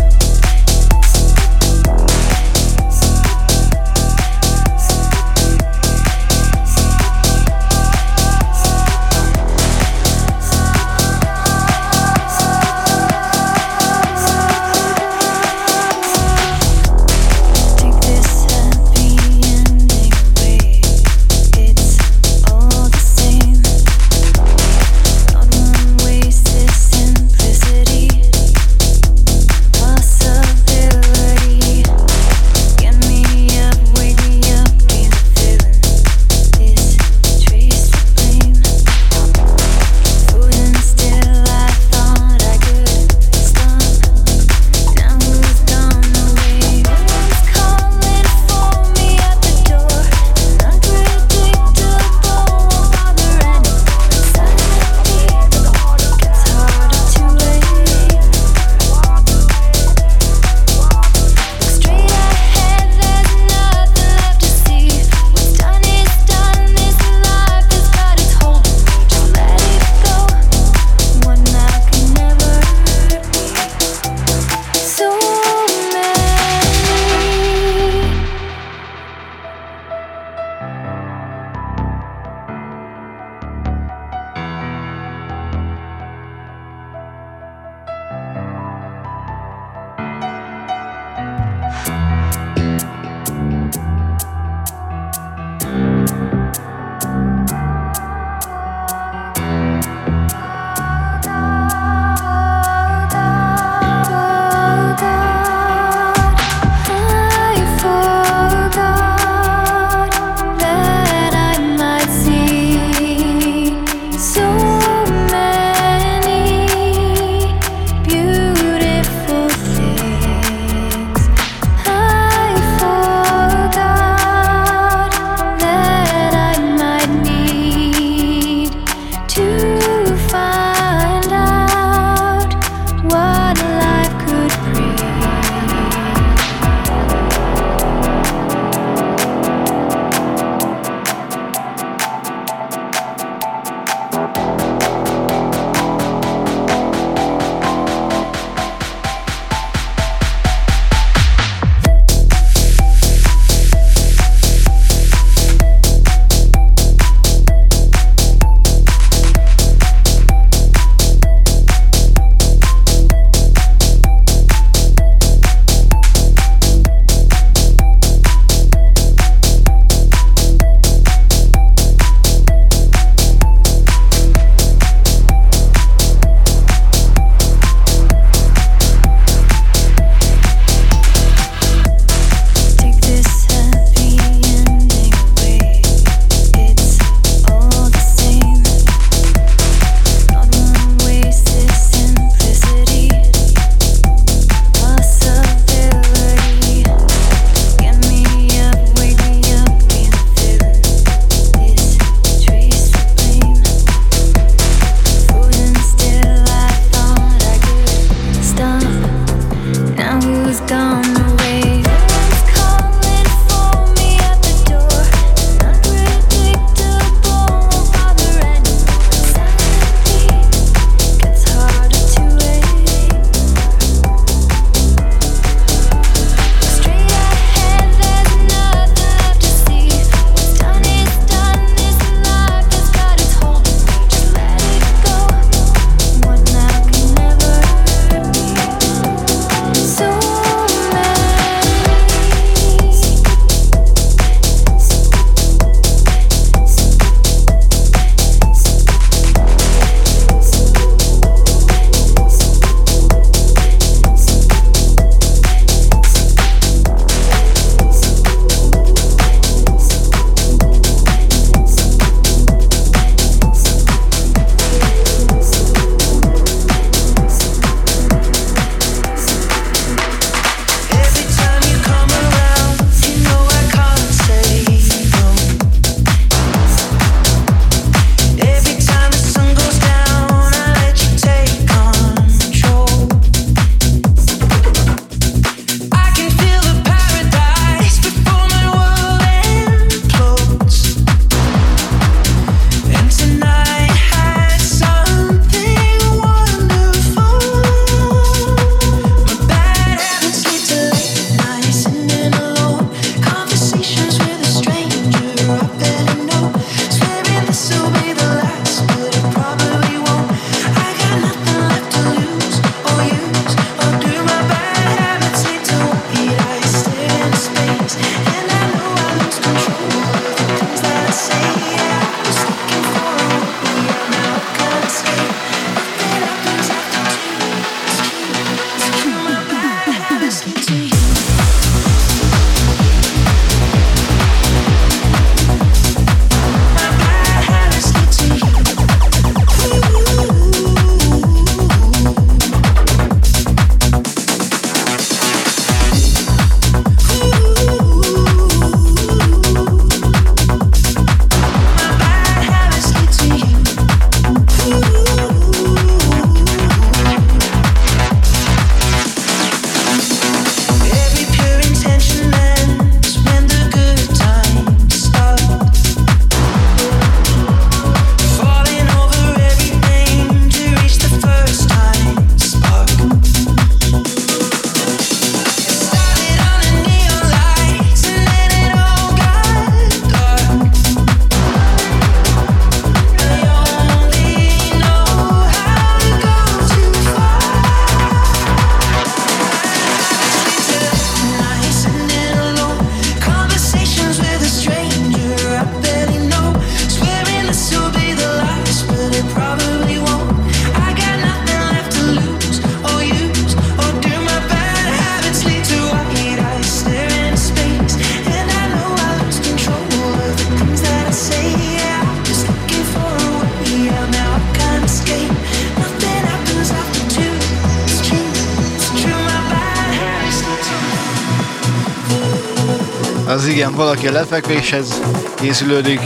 aki a lefekvéshez készülődik,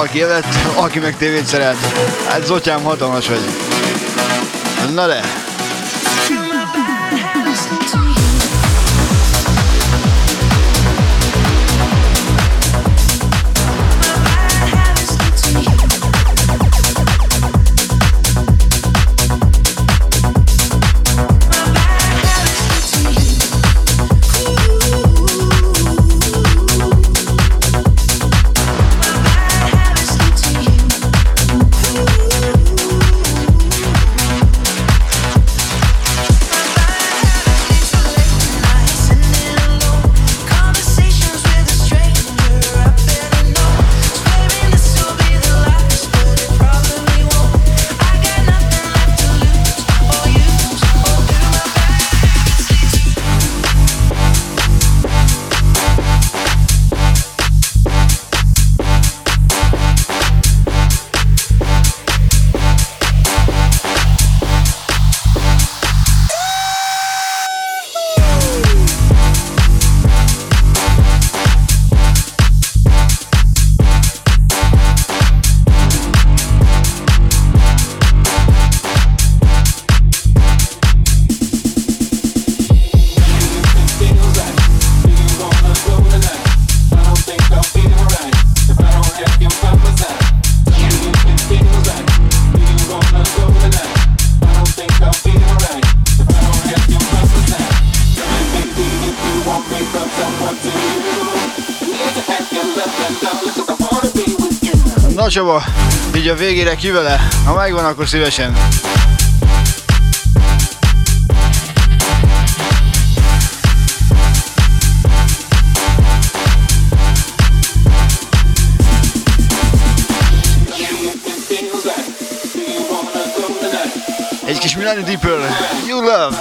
Aki élet, aki meg tévét szeret. Hát Zotyám hatalmas vagy. Na de, Csaba, így a végére ki vele? Ha megvan, akkor szívesen. Egy kis Milani Deeper, You Love.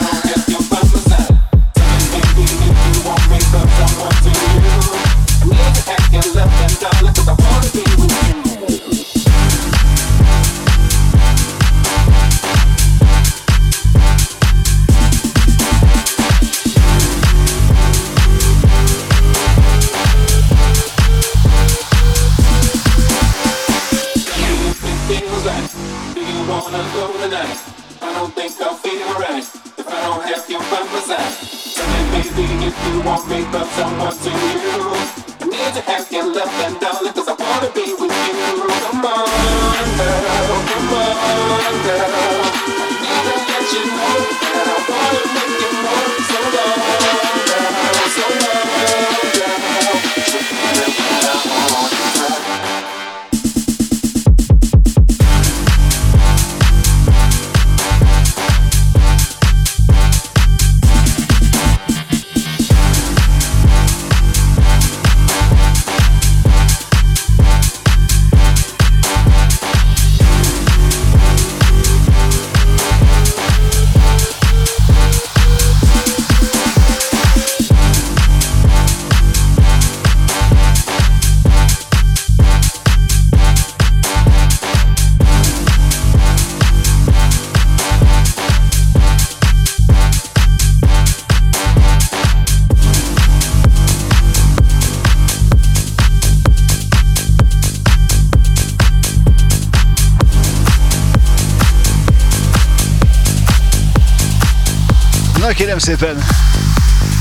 Szépen,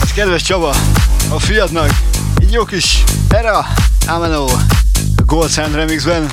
ez kedves Csaba, a fiatnak, így jó kis Era Ameno Gold Sand remixben.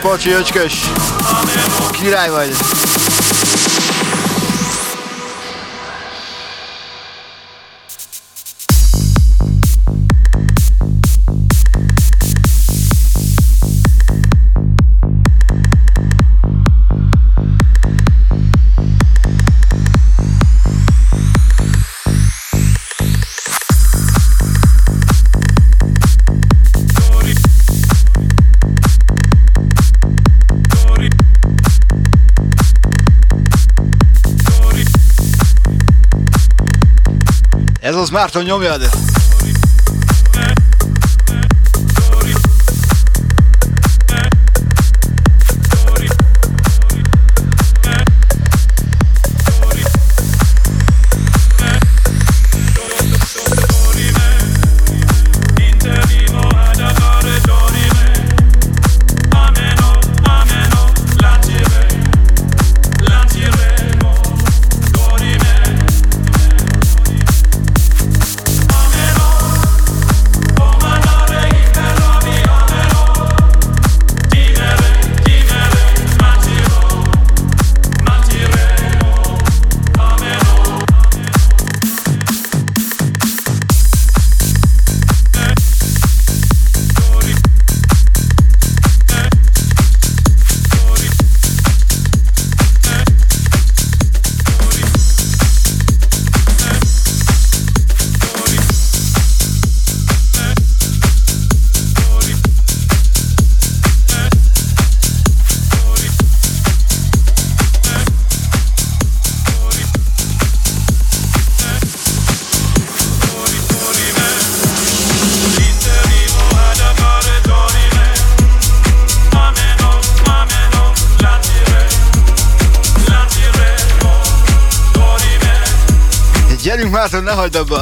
Pacsi öcskös. Király vagy. Márton nyomjad! Gyerünk Márton,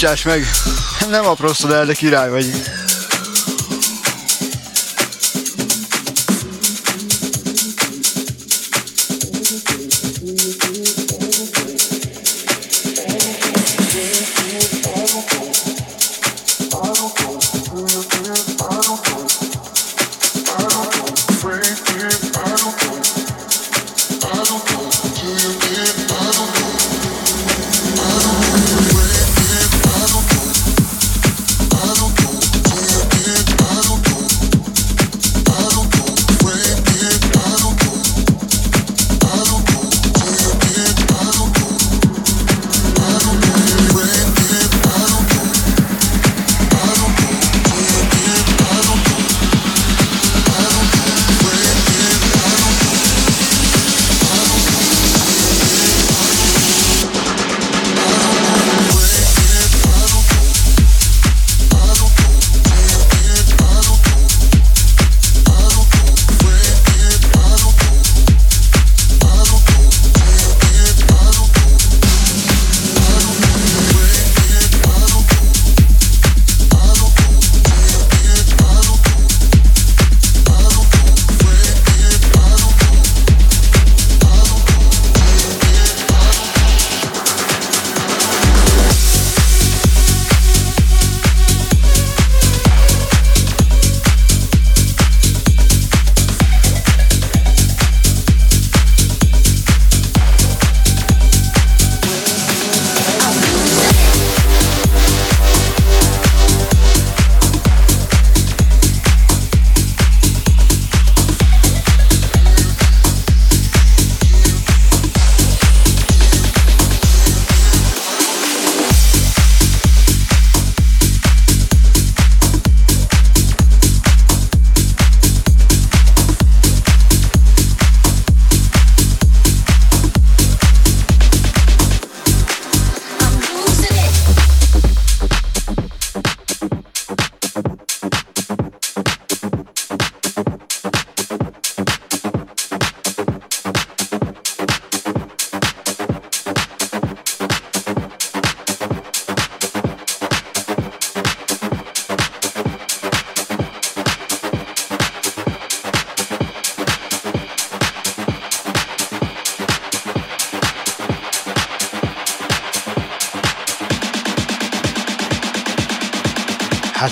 bocsáss meg, nem apróztad el, de király vagy.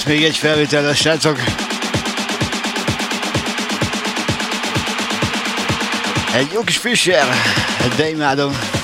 Még egy felvétel lesz, srácok. Egy jó kis Fischer, de imádom.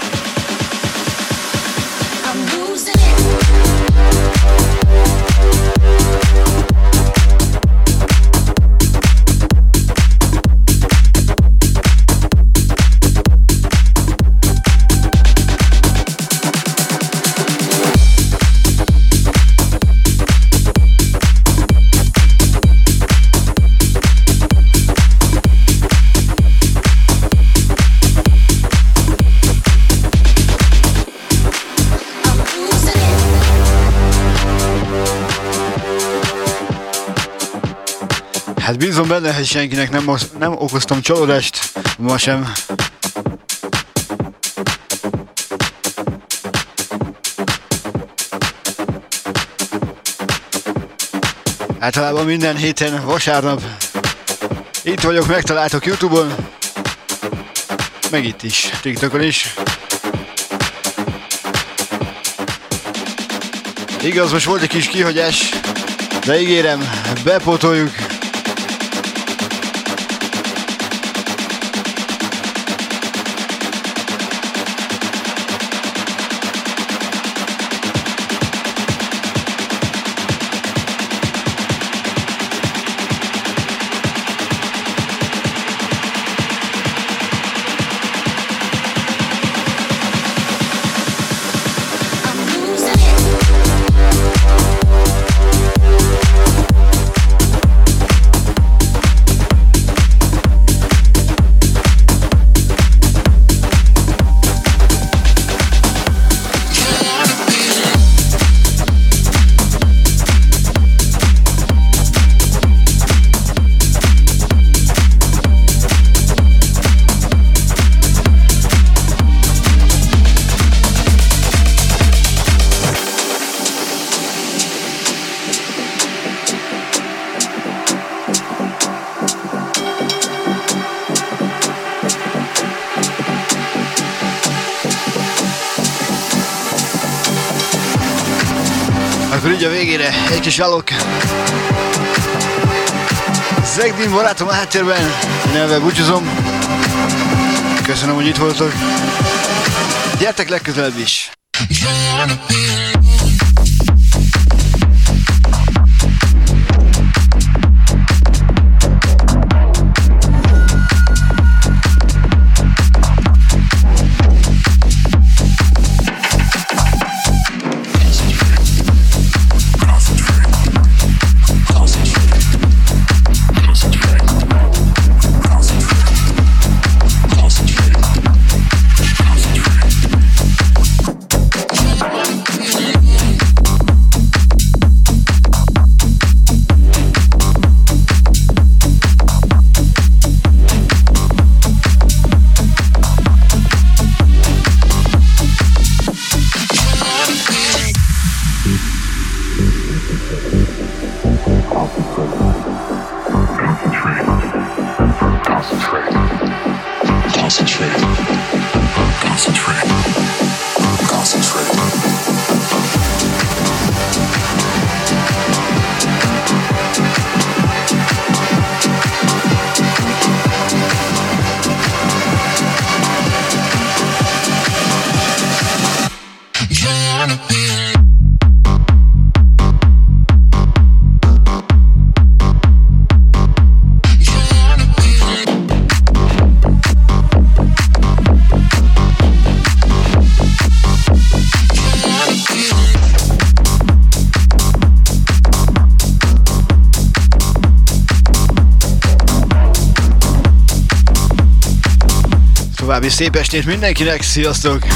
Bízom benne, hogy senkinek nem, nem okoztam csalódást, ma sem. Általában minden héten, vasárnap itt vagyok, megtaláltok Youtube-on, meg itt is, TikTokon is. Igaz, most volt egy kis kihagyás, de ígérem, bepótoljuk. Zegdin barátom én elvel búcsúzom. Köszönöm, hogy itt voltok. Gyertek legközelebb is. Concentrate. Szép estét mindenkinek, sziasztok!